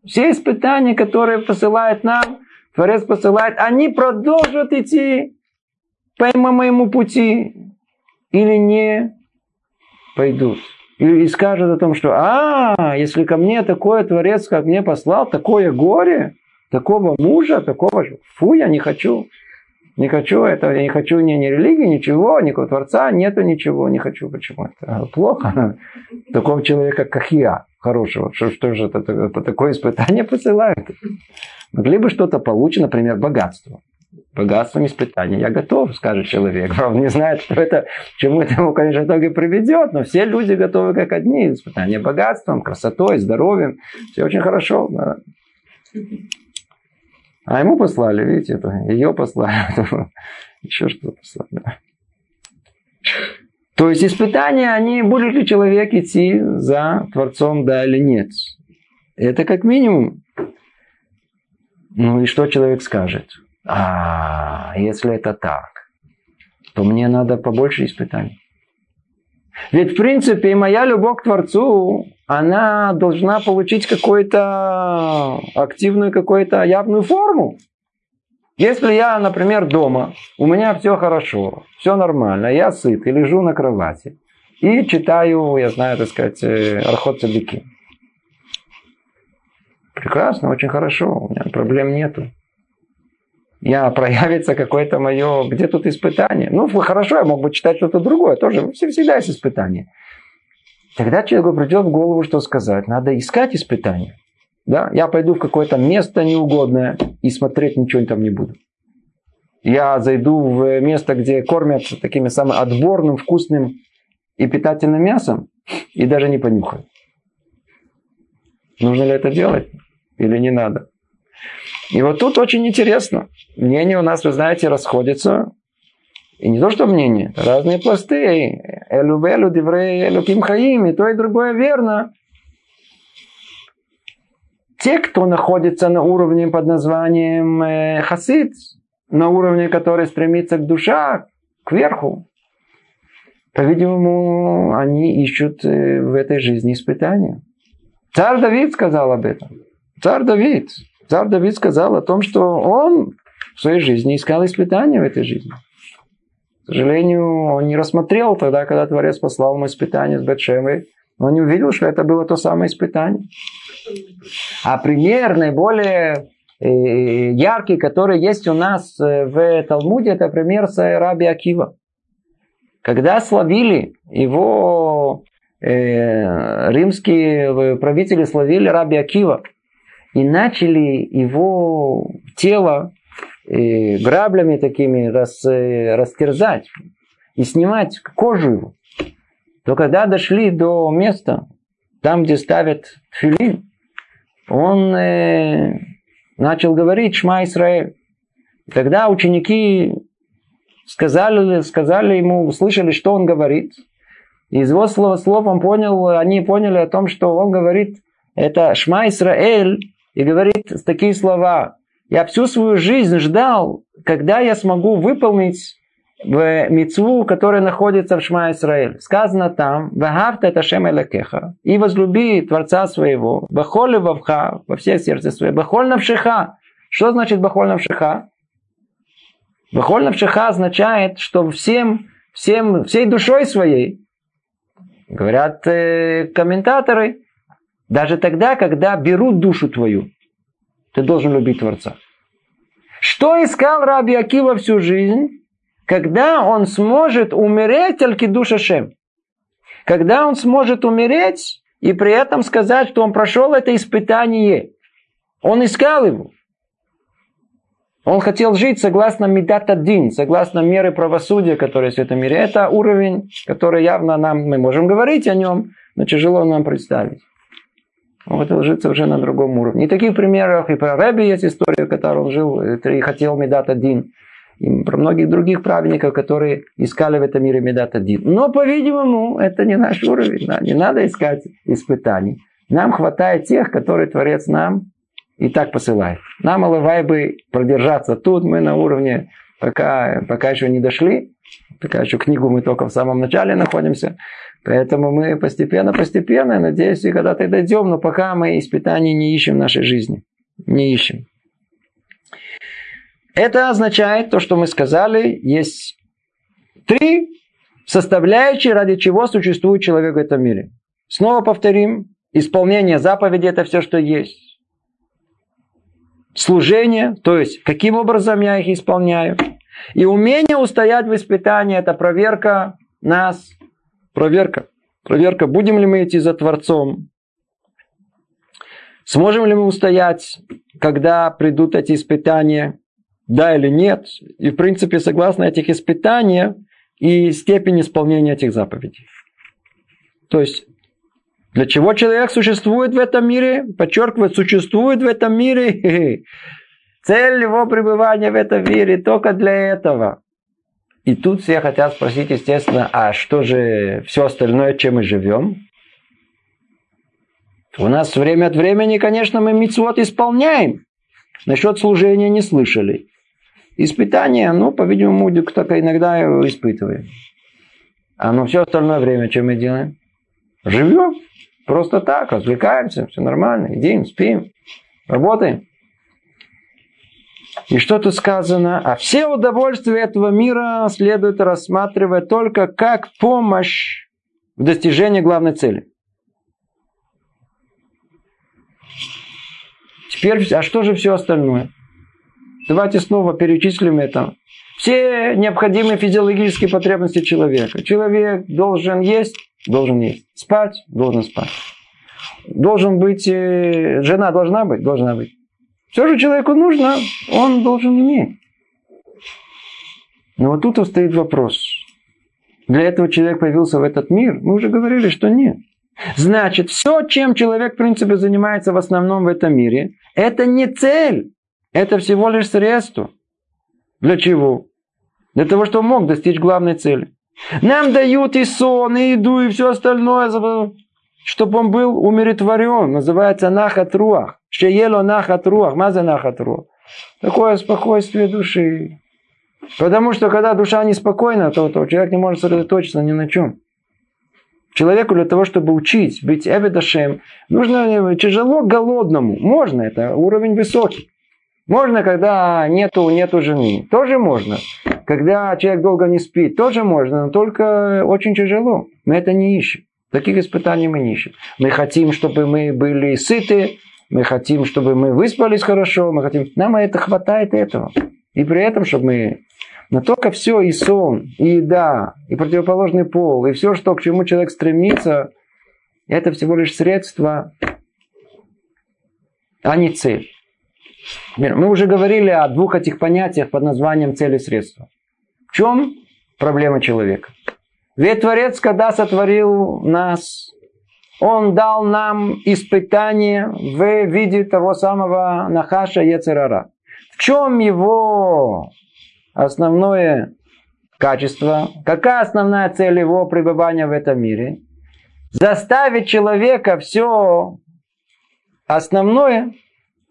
Все испытания, которые посылает нам, Творец посылает, они продолжат идти по моему пути или не пойдут. И скажут о том, что а, если ко мне такой Творец, как мне послал, такое горе, такого мужа, такого же, фу, я не хочу. Не хочу это, я не хочу ни, ни религии, ничего, никакого Творца, нету ничего, не хочу. Почему? Это плохо. Такого человека, как я, хорошего. Что, что же это, это такое испытание посылают? Могли бы что-то получить, например, богатство. Богатством испытания. Я готов, скажет человек. Правда, не знает, что это, чему это ему, конечно, в итоге приведет. Но все люди готовы как одни. Испытание богатством, красотой, здоровьем. Все очень хорошо. Да. А ему послали, видите, это, ее послали. Еще что-то послали. То есть испытания, они, будет ли человек идти за Творцом, да или нет. Это как минимум. Ну и что человек скажет? А, если это так, то мне надо побольше испытаний. Ведь, в принципе, моя любовь к Творцу, она должна получить какую-то активную, какую-то явную форму. Если я, например, дома, у меня все хорошо, все нормально, я сыт и лежу на кровати и читаю, я знаю, так сказать, э, Архот Цадыки. Прекрасно, очень хорошо, у меня проблем нету. Я проявится какое-то мое... Где тут испытание? Ну, хорошо, я мог бы читать что-то другое. Тоже всегда есть испытание. Тогда человеку придет в голову, что сказать. Надо искать испытания. Да? Я пойду в какое-то место неугодное и смотреть ничего там не буду. Я зайду в место, где кормят такими самым отборным, вкусным и питательным мясом и даже не понюхаю. Нужно ли это делать? или не надо. И вот тут очень интересно. Мнения у нас, вы знаете, расходятся. И не то, что мнение, разные пласты. Элю велю, диврей, элю ким и то, и другое верно. Те, кто находится на уровне под названием э, хасид, на уровне, который стремится к душа, к верху, по-видимому, они ищут э, в этой жизни испытания. Царь Давид сказал об этом. Царь Давид. Царь Давид сказал о том, что он в своей жизни искал испытания в этой жизни. К сожалению, он не рассмотрел тогда, когда Творец послал ему испытание с Бетшемой. Он не увидел, что это было то самое испытание. А пример наиболее э, яркий, который есть у нас э, в Талмуде, это пример с Раби Акива. Когда словили его э, римские правители словили Раби Акива и начали его тело э, граблями такими рас, э, растерзать и снимать кожу его, то когда дошли до места, там, где ставят филин, он э, начал говорить «Шма Исраэль». Тогда ученики сказали, сказали ему, услышали, что он говорит. Из его слова, слов он понял, они поняли о том, что он говорит, это Шма Исраэль, и говорит такие слова. Я всю свою жизнь ждал, когда я смогу выполнить в мецву, которая находится в Шма Исраэль. Сказано там, «Вахавта это Шем Элекеха» и возлюби Творца своего, «Бахоли вавха» во всех сердце свое, «Бахоль навшиха». Что значит «Бахоль навшиха»? «Бахоль навшиха» означает, что всем, всем, всей душой своей, говорят э, комментаторы, даже тогда, когда берут душу твою, ты должен любить Творца. Что искал Раби Акива всю жизнь? Когда он сможет умереть Алькидуша Шем. Когда он сможет умереть и при этом сказать, что он прошел это испытание. Он искал его. Он хотел жить согласно Медат Адин, согласно меры правосудия, которые есть в этом мире. Это уровень, который явно нам, мы можем говорить о нем, но тяжело нам представить. Вот это ложится уже на другом уровне. И таких примеров, и про Рэби есть история, в которой он жил и хотел Медат один. И про многих других праведников, которые искали в этом мире Медат один. Но, по-видимому, это не наш уровень. Не надо искать испытаний. Нам хватает тех, которые Творец нам и так посылает. Нам, Алавай, бы продержаться тут. Мы на уровне, пока, пока еще не дошли. Пока еще книгу мы только в самом начале находимся. Поэтому мы постепенно-постепенно, надеюсь, и когда-то дойдем, но пока мы испытаний не ищем в нашей жизни. Не ищем. Это означает то, что мы сказали, есть три составляющие, ради чего существует человек в этом мире. Снова повторим, исполнение заповеди – это все, что есть. Служение, то есть, каким образом я их исполняю. И умение устоять в испытании – это проверка нас Проверка. Проверка, будем ли мы идти за Творцом. Сможем ли мы устоять, когда придут эти испытания, да или нет. И, в принципе, согласно этих испытаний и степень исполнения этих заповедей. То есть, для чего человек существует в этом мире? Подчеркивает, существует в этом мире. Цель его пребывания в этом мире только для этого. И тут все хотят спросить, естественно, а что же все остальное, чем мы живем? У нас время от времени, конечно, мы мицвод исполняем. Насчет служения не слышали. Испытания, ну, по-видимому, только иногда его испытываем. А ну все остальное время, чем мы делаем? Живем. Просто так, развлекаемся, все нормально. Едим, спим, работаем. И что тут сказано? А все удовольствия этого мира следует рассматривать только как помощь в достижении главной цели. Теперь, а что же все остальное? Давайте снова перечислим это. Все необходимые физиологические потребности человека. Человек должен есть, должен есть. Спать, должен спать. Должен быть, э, жена должна быть, должна быть. Все же человеку нужно, он должен иметь. Но вот тут стоит вопрос. Для этого человек появился в этот мир. Мы уже говорили, что нет. Значит, все, чем человек, в принципе, занимается в основном в этом мире, это не цель. Это всего лишь средство. Для чего? Для того, чтобы мог достичь главной цели. Нам дают и сон, и еду, и все остальное. чтобы он был умиротворен. Называется нахат руах. Шеело нахат руах. Маза нахат руах. Такое спокойствие души. Потому что когда душа неспокойна, то, то человек не может сосредоточиться ни на чем. Человеку для того, чтобы учить быть Эведашем, нужно тяжело голодному. Можно, это уровень высокий. Можно, когда нету, нету жены. Тоже можно. Когда человек долго не спит, тоже можно, но только очень тяжело. Мы это не ищем. Таких испытаний мы не ищем. Мы хотим, чтобы мы были сыты, мы хотим, чтобы мы выспались хорошо, мы хотим... Нам это хватает этого. И при этом, чтобы мы... Но только все, и сон, и еда, и противоположный пол, и все, что к чему человек стремится, это всего лишь средство, а не цель. Мы уже говорили о двух этих понятиях под названием цели и средства. В чем проблема человека? Ведь Творец, когда сотворил нас, Он дал нам испытание в виде того самого Нахаша Ецерара. В чем его основное качество? Какая основная цель его пребывания в этом мире? Заставить человека все основное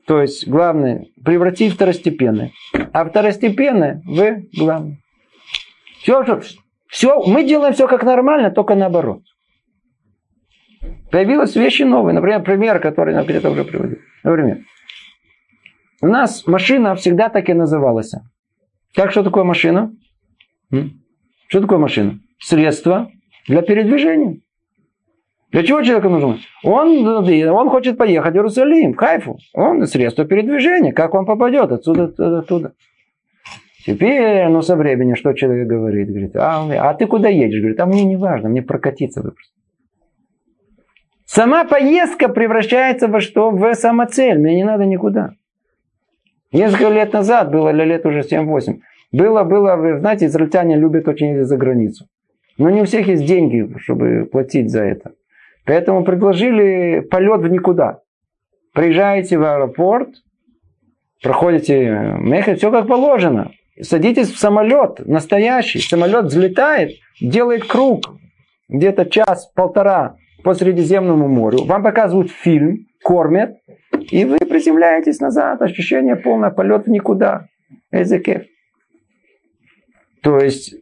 то есть главное превратить второстепенное, а второстепенное в главное. Все, все, мы делаем все как нормально, только наоборот. Появились вещи новые. Например, пример, который я где-то уже приводил. Например, у нас машина всегда так и называлась. Как что такое машина? Что такое машина? Средство для передвижения. Для чего человеку нужно? Он, он хочет поехать в Иерусалим, в Хайфу. Он средство передвижения. Как он попадет отсюда, оттуда? Теперь, ну, со временем, что человек говорит? Говорит, а, а ты куда едешь? Говорит, а мне не важно, мне прокатиться выпуск. Сама поездка превращается во что? В самоцель. Мне не надо никуда. Несколько лет назад, было ли лет уже 7-8, было, было, вы знаете, израильтяне любят очень ездить за границу. Но не у всех есть деньги, чтобы платить за это. Поэтому предложили полет в никуда. Приезжаете в аэропорт, проходите мехер, все как положено. Садитесь в самолет, настоящий. Самолет взлетает, делает круг, где-то час-полтора по Средиземному морю. Вам показывают фильм, кормят, и вы приземляетесь назад. Ощущение полное, полет в никуда. Эзекеф. То есть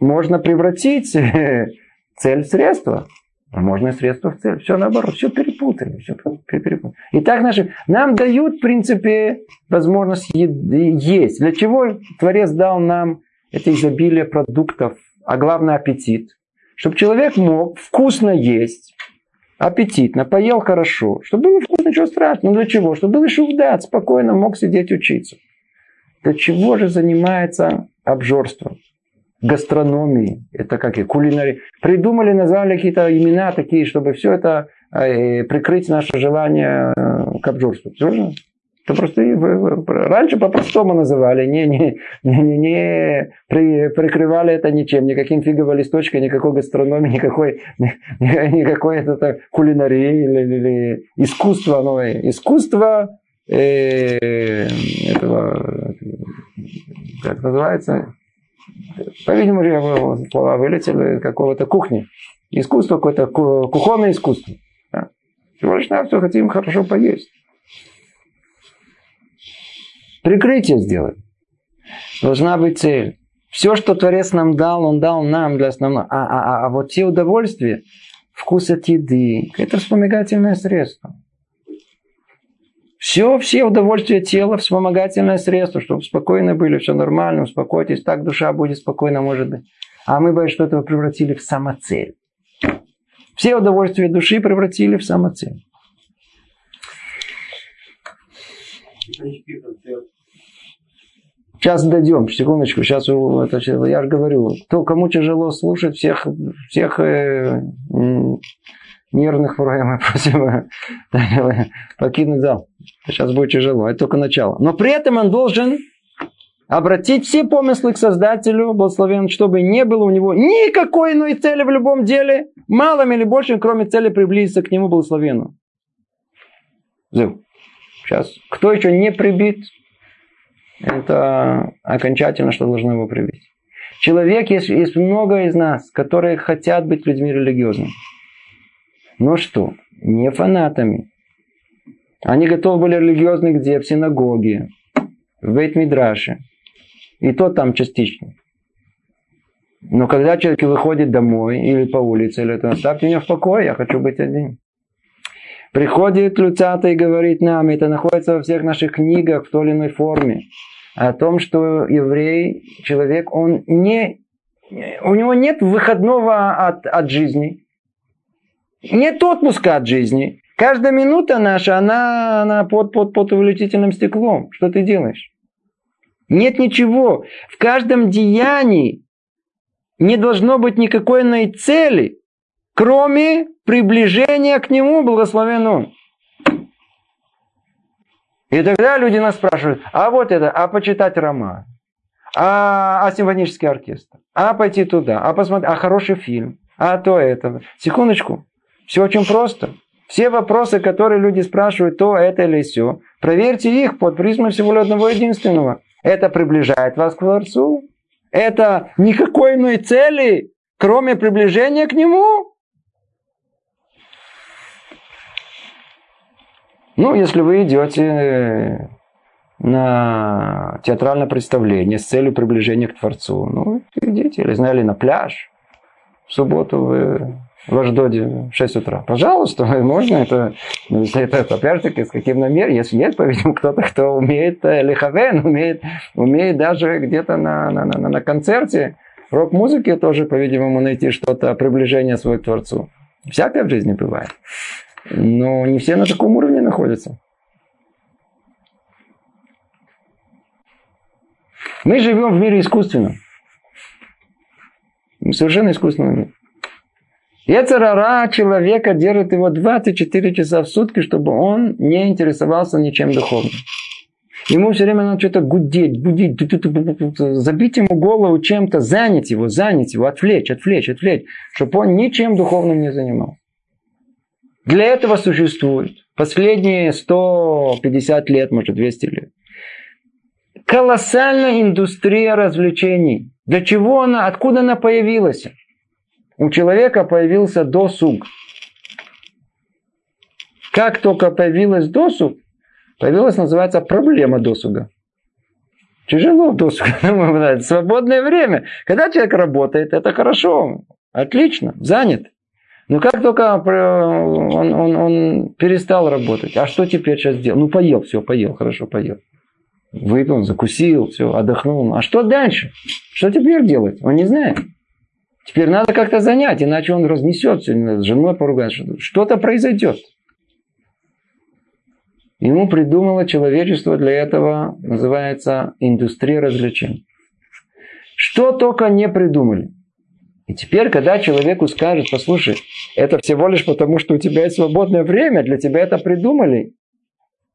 можно превратить цель в средство. А можно средство в цель. Все наоборот, все перепутали. Все перепутали. И так наши, нам дают, в принципе, возможность есть. Для чего Творец дал нам это изобилие продуктов, а главное аппетит? Чтобы человек мог вкусно есть, аппетитно, поел хорошо, чтобы было вкусно, ничего страшного. Ну для чего? Чтобы был шувдат, спокойно мог сидеть учиться. Для чего же занимается обжорством? Гастрономии, это как и кулинарии. Придумали, назвали какие-то имена такие, чтобы все это э, прикрыть наше желание э, к обжорству. Это просто раньше по-простому называли, не, не, не, не при, прикрывали это ничем, никаким фиговой листочкой, никакой гастрономии, никакой, никакой это, кулинарии или, или искусства новое. Искусство э, этого, как называется, по-видимому, слова вылетели какого-то кухни. Искусство какое-то, кухонное искусство. Да? Всего лишь нам все хотим хорошо поесть. Прикрытие сделать. Должна быть цель. Все, что Творец нам дал, Он дал нам для основного. А, а, а, а вот те удовольствия, вкус от еды, это вспомогательное средство. Все, все удовольствия тела, вспомогательное средство, чтобы спокойно были, все нормально, успокойтесь, так душа будет спокойно, может быть. А мы бы что-то превратили в самоцель. Все удовольствия души превратили в самоцель. Сейчас дойдем, секундочку, сейчас это, я же говорю, то, кому тяжело слушать, всех, всех э, нервных врагов мы просим покинуть зал. Сейчас будет тяжело, это только начало. Но при этом он должен обратить все помыслы к Создателю, благословен, чтобы не было у него никакой иной цели в любом деле, малым или большим, кроме цели приблизиться к нему благословенному. Сейчас, кто еще не прибит, это окончательно, что должно его прибить. Человек, есть, есть много из нас, которые хотят быть людьми религиозными. Но что? Не фанатами. Они готовы были религиозны где? В синагоге, в Бейт-Мидраше. И то там частично. Но когда человек выходит домой или по улице, или это оставьте меня в покое, я хочу быть один. Приходит Люцата и говорит нам, это находится во всех наших книгах в той или иной форме, о том, что еврей, человек, он не, у него нет выходного от, от жизни, нет отпуска от жизни. Каждая минута наша, она, она под, под, под увеличительным стеклом. Что ты делаешь? Нет ничего. В каждом деянии не должно быть никакой иной цели, кроме приближения к Нему, благословен Он. И тогда люди нас спрашивают, а вот это, а почитать роман, а, а симфонический оркестр, а пойти туда, а посмотреть, а хороший фильм, а то это. Секундочку, все очень просто. Все вопросы, которые люди спрашивают, то это или все, проверьте их под призмой всего одного единственного. Это приближает вас к Творцу, это никакой иной цели, кроме приближения к Нему. Ну, если вы идете э, на театральное представление с целью приближения к Творцу, ну, идите, или знали, на пляж. В субботу вы в Аждоде в 6 утра. Пожалуйста, можно это, это, это опять-таки с каким намерением. Если есть, по-видимому, кто-то, кто умеет э, лиховен, умеет, умеет даже где-то на, на, на, на концерте рок-музыки тоже, по-видимому, найти что-то, приближение свой к Творцу. Всякое в жизни бывает. Но не все на таком уровне находятся. Мы живем в мире искусственном. Совершенно искусственном мире. Ецарара человека держит его 24 часа в сутки, чтобы он не интересовался ничем духовным. Ему все время надо что-то гудеть, будить, забить ему голову чем-то, занять его, занять его, отвлечь, отвлечь, отвлечь, чтобы он ничем духовным не занимался. Для этого существует последние 150 лет, может 200 лет. Колоссальная индустрия развлечений. Для чего она, откуда она появилась? У человека появился досуг. Как только появилась досуг, появилась, называется, проблема досуга. Тяжело досуг. Свободное время. Когда человек работает, это хорошо, отлично, занят. Но как только он, он, он перестал работать, а что теперь сейчас делать? Ну, поел, все, поел, хорошо, поел. Выпил, закусил, все, отдохнул. А что дальше? Что теперь делать? Он не знает. Теперь надо как-то занять, иначе он разнесется, с женой поругается. Что-то произойдет. Ему придумало человечество для этого, называется индустрия развлечений. Что только не придумали. И теперь, когда человеку скажут, послушай, это всего лишь потому, что у тебя есть свободное время, для тебя это придумали,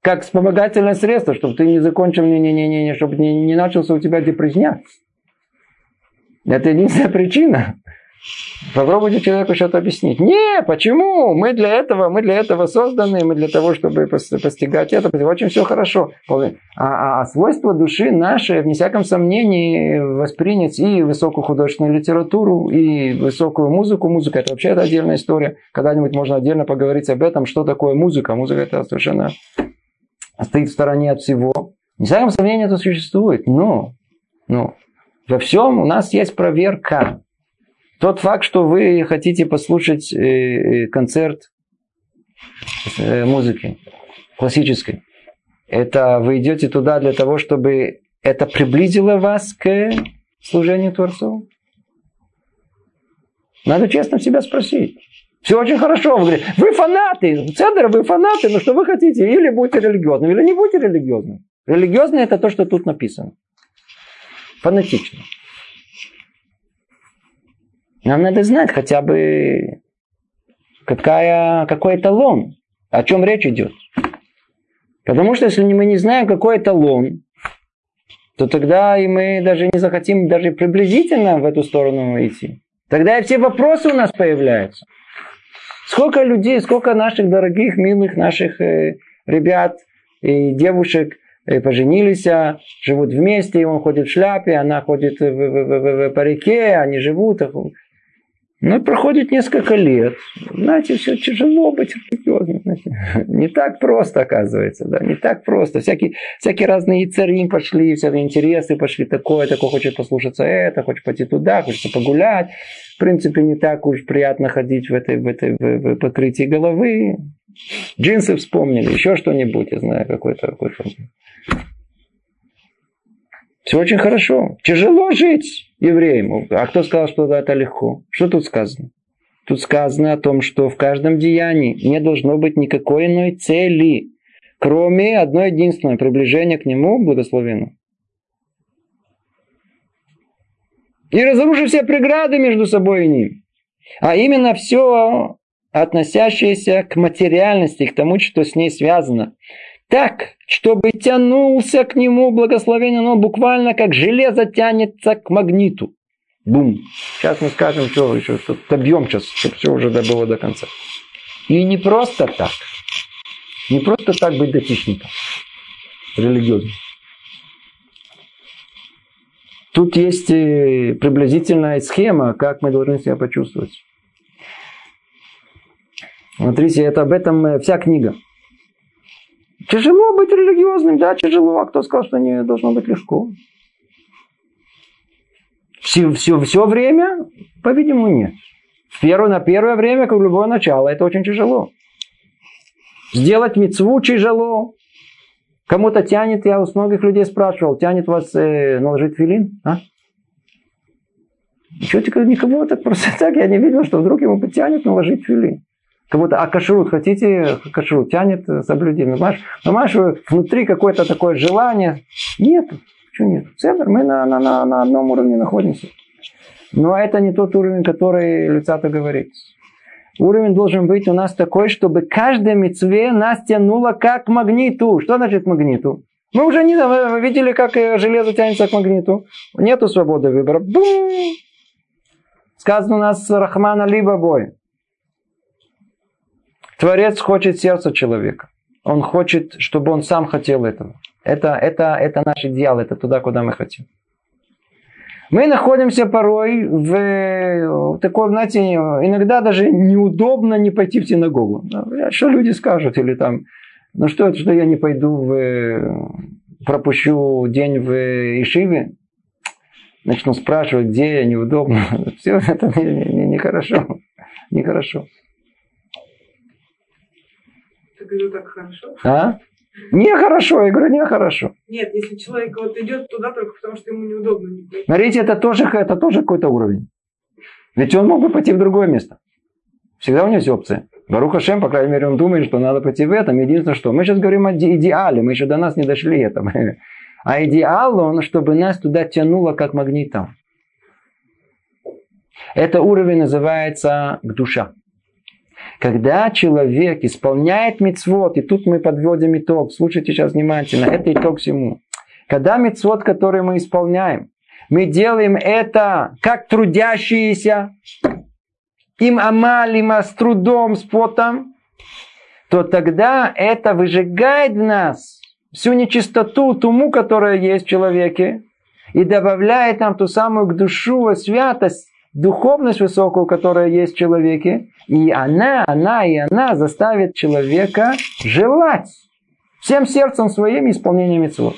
как вспомогательное средство, чтобы ты не закончил, не, не, не, не, чтобы не, не начался у тебя депрезня. Это единственная причина. Попробуйте человеку что-то объяснить. Не, почему? Мы для этого, мы для этого созданы, мы для того, чтобы постигать это. Очень все хорошо. А, а, а свойство души нашей, вне всяком сомнении, воспринять и высокую художественную литературу, и высокую музыку. Музыка это вообще это отдельная история. Когда-нибудь можно отдельно поговорить об этом, что такое музыка. Музыка это совершенно стоит в стороне от всего. Вне всяком сомнении это существует. Но, но во всем у нас есть проверка. Тот факт, что вы хотите послушать э, э, концерт э, музыки классической, это вы идете туда для того, чтобы это приблизило вас к служению Творцу? Надо честно себя спросить. Все очень хорошо. Вы говорите, вы фанаты. Цедр, вы фанаты, но что вы хотите? Или будете религиозным, или не будете религиозным. Религиозный это то, что тут написано фанатично. Нам надо знать хотя бы какая, какой эталон, о чем речь идет. Потому что если мы не знаем, какой эталон, то тогда и мы даже не захотим даже приблизительно в эту сторону идти. Тогда и все вопросы у нас появляются. Сколько людей, сколько наших дорогих, милых наших э, ребят и девушек – поженились, а, живут вместе, и он ходит в шляпе, она ходит в, в, в, в парике, они живут. Но проходит несколько лет. Знаете, все тяжело быть религиозным. Знаете. Не так просто, оказывается. Да? Не так просто. Всякие, всякие разные цари пошли, всякие интересы пошли. Такое, такое хочет послушаться это, хочет пойти туда, хочется погулять. В принципе, не так уж приятно ходить в этой, в этой в, в покрытии головы. Джинсы вспомнили, еще что-нибудь, я знаю, какой-то какой Все очень хорошо. Тяжело жить евреям. А кто сказал, что это легко? Что тут сказано? Тут сказано о том, что в каждом деянии не должно быть никакой иной цели, кроме одной единственной приближения к нему, благословенному. И разрушив все преграды между собой и ним. А именно все, относящееся к материальности, к тому, что с ней связано. Так, чтобы тянулся к нему благословение, но буквально как железо тянется к магниту. Бум. Сейчас мы скажем, что еще что добьем сейчас, чтобы все уже было до конца. И не просто так. Не просто так быть дотичником религиозным. Тут есть э, приблизительная схема, как мы должны себя почувствовать. Смотрите, это об этом э, вся книга. Тяжело быть религиозным, да, тяжело. А кто сказал, что не должно быть легко? Все, все, все время, по-видимому, нет. В первое, на первое время, как любое начало, это очень тяжело. Сделать мецву тяжело. Кому-то тянет, я у многих людей спрашивал, тянет вас э, наложить филин? А? Ничего, никого так просто так, я не видел, что вдруг ему потянет наложить филин. Кого-то, а кашрут хотите, кашрут тянет соблюдение. Понимаешь, понимаешь, внутри какое-то такое желание. Нет, почему нет? Центр, мы на, на, на, на одном уровне находимся. Но это не тот уровень, который Люцата говорит. Уровень должен быть у нас такой, чтобы каждая мецве нас тянуло как магниту. Что значит магниту? Мы уже не видели, как железо тянется к магниту. Нету свободы выбора. Бум! Сказано у нас Рахмана либо бой. Творец хочет сердца человека. Он хочет, чтобы он сам хотел этого. Это, это, это наш идеал, это туда, куда мы хотим. Мы находимся порой в такой, знаете, иногда даже неудобно не пойти в синагогу. Что люди скажут? Или там, ну что что я не пойду в, пропущу день в Ишиве? Начну спрашивать, где я, неудобно. Все это нехорошо. Не, не, не нехорошо говорю, так хорошо. А? Нехорошо, я говорю, нехорошо. Нет, если человек вот идет туда только потому, что ему неудобно. Смотрите, это тоже, это тоже какой-то уровень. Ведь он мог бы пойти в другое место. Всегда у него есть опция. Баруха Шем, по крайней мере, он думает, что надо пойти в этом. Единственное, что мы сейчас говорим о идеале, мы еще до нас не дошли этого. А идеал, он, чтобы нас туда тянуло как магнитом. Это уровень называется душа. Когда человек исполняет мецвод, и тут мы подводим итог, слушайте сейчас внимательно, это итог всему. Когда мецвод, который мы исполняем, мы делаем это как трудящиеся, им амалим, с трудом, с потом, то тогда это выжигает в нас всю нечистоту, туму, которая есть в человеке, и добавляет нам ту самую к душу святость, духовность высокую, которая есть в человеке, и она, она и она заставит человека желать всем сердцем своим исполнением митцвот.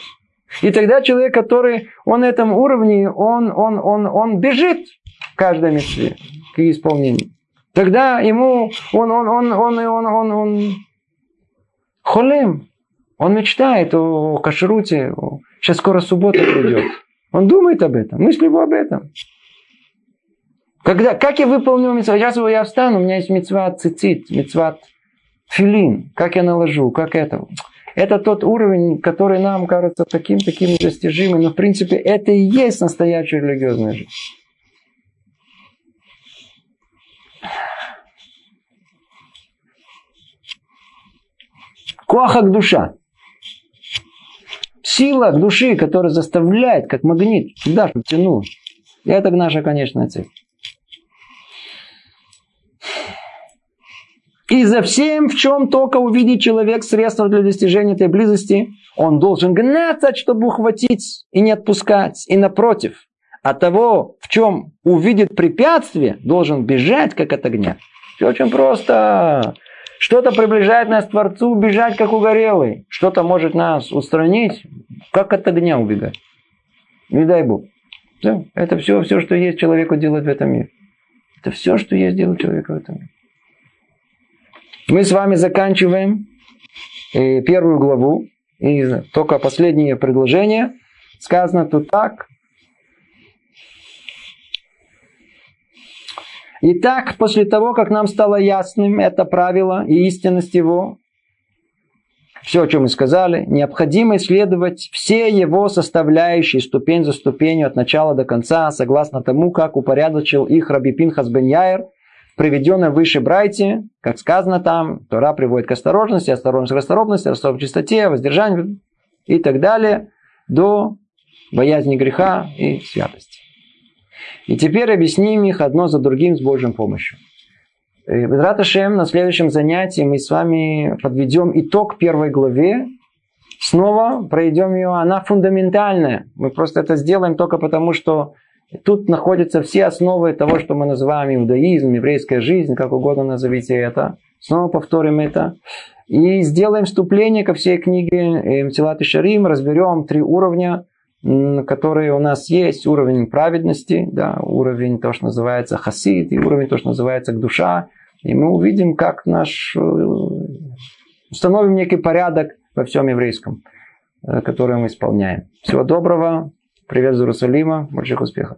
И тогда человек, который, он на этом уровне, он, он, он, он бежит в каждой митцве к исполнению. Тогда ему, он, он, он, он, он, он, он, холем, он мечтает о кашруте, сейчас скоро суббота придет. Он думает об этом, мысли его об этом. Когда, как я выполню митцва? Сейчас я встану, у меня есть митцва цицит, митцва филин. Как я наложу, как это? Это тот уровень, который нам кажется таким-таким недостижимым, но в принципе это и есть настоящая религиозная жизнь. Коахак душа. Сила души, которая заставляет, как магнит, туда, чтобы тянул. И это наша конечная цель. И за всем, в чем только увидит человек средства для достижения этой близости, он должен гнаться, чтобы ухватить и не отпускать. И напротив, а того, в чем увидит препятствие, должен бежать, как от огня. Все очень просто. Что-то приближает нас к Творцу, бежать, как угорелый. Что-то может нас устранить, как от огня убегать. Не дай Бог. Все. Это все, все, что есть человеку делать в этом мире. Это все, что есть делать человеку в этом мире. Мы с вами заканчиваем э, первую главу. И только последнее предложение. Сказано тут так. Итак, после того, как нам стало ясным это правило и истинность его, все, о чем мы сказали, необходимо исследовать все его составляющие ступень за ступенью от начала до конца, согласно тому, как упорядочил их Раби Пинхас бен Яир, приведенное выше Брайте, как сказано там, Тора приводит к осторожности, осторожность к расторопности, расторопность к чистоте, воздержанию и так далее, до боязни греха и святости. И теперь объясним их одно за другим с Божьей помощью. Бедраташем, на следующем занятии мы с вами подведем итог первой главе. Снова пройдем ее. Она фундаментальная. Мы просто это сделаем только потому, что тут находятся все основы того, что мы называем иудаизм, еврейская жизнь, как угодно назовите это. Снова повторим это. И сделаем вступление ко всей книге Мтилат и Шарим. Разберем три уровня которые у нас есть, уровень праведности, да, уровень то, что называется хасид, и уровень то, что называется душа. И мы увидим, как наш... Э, установим некий порядок во всем еврейском, э, который мы исполняем. Всего доброго. Привет из Иерусалима. Больших успехов.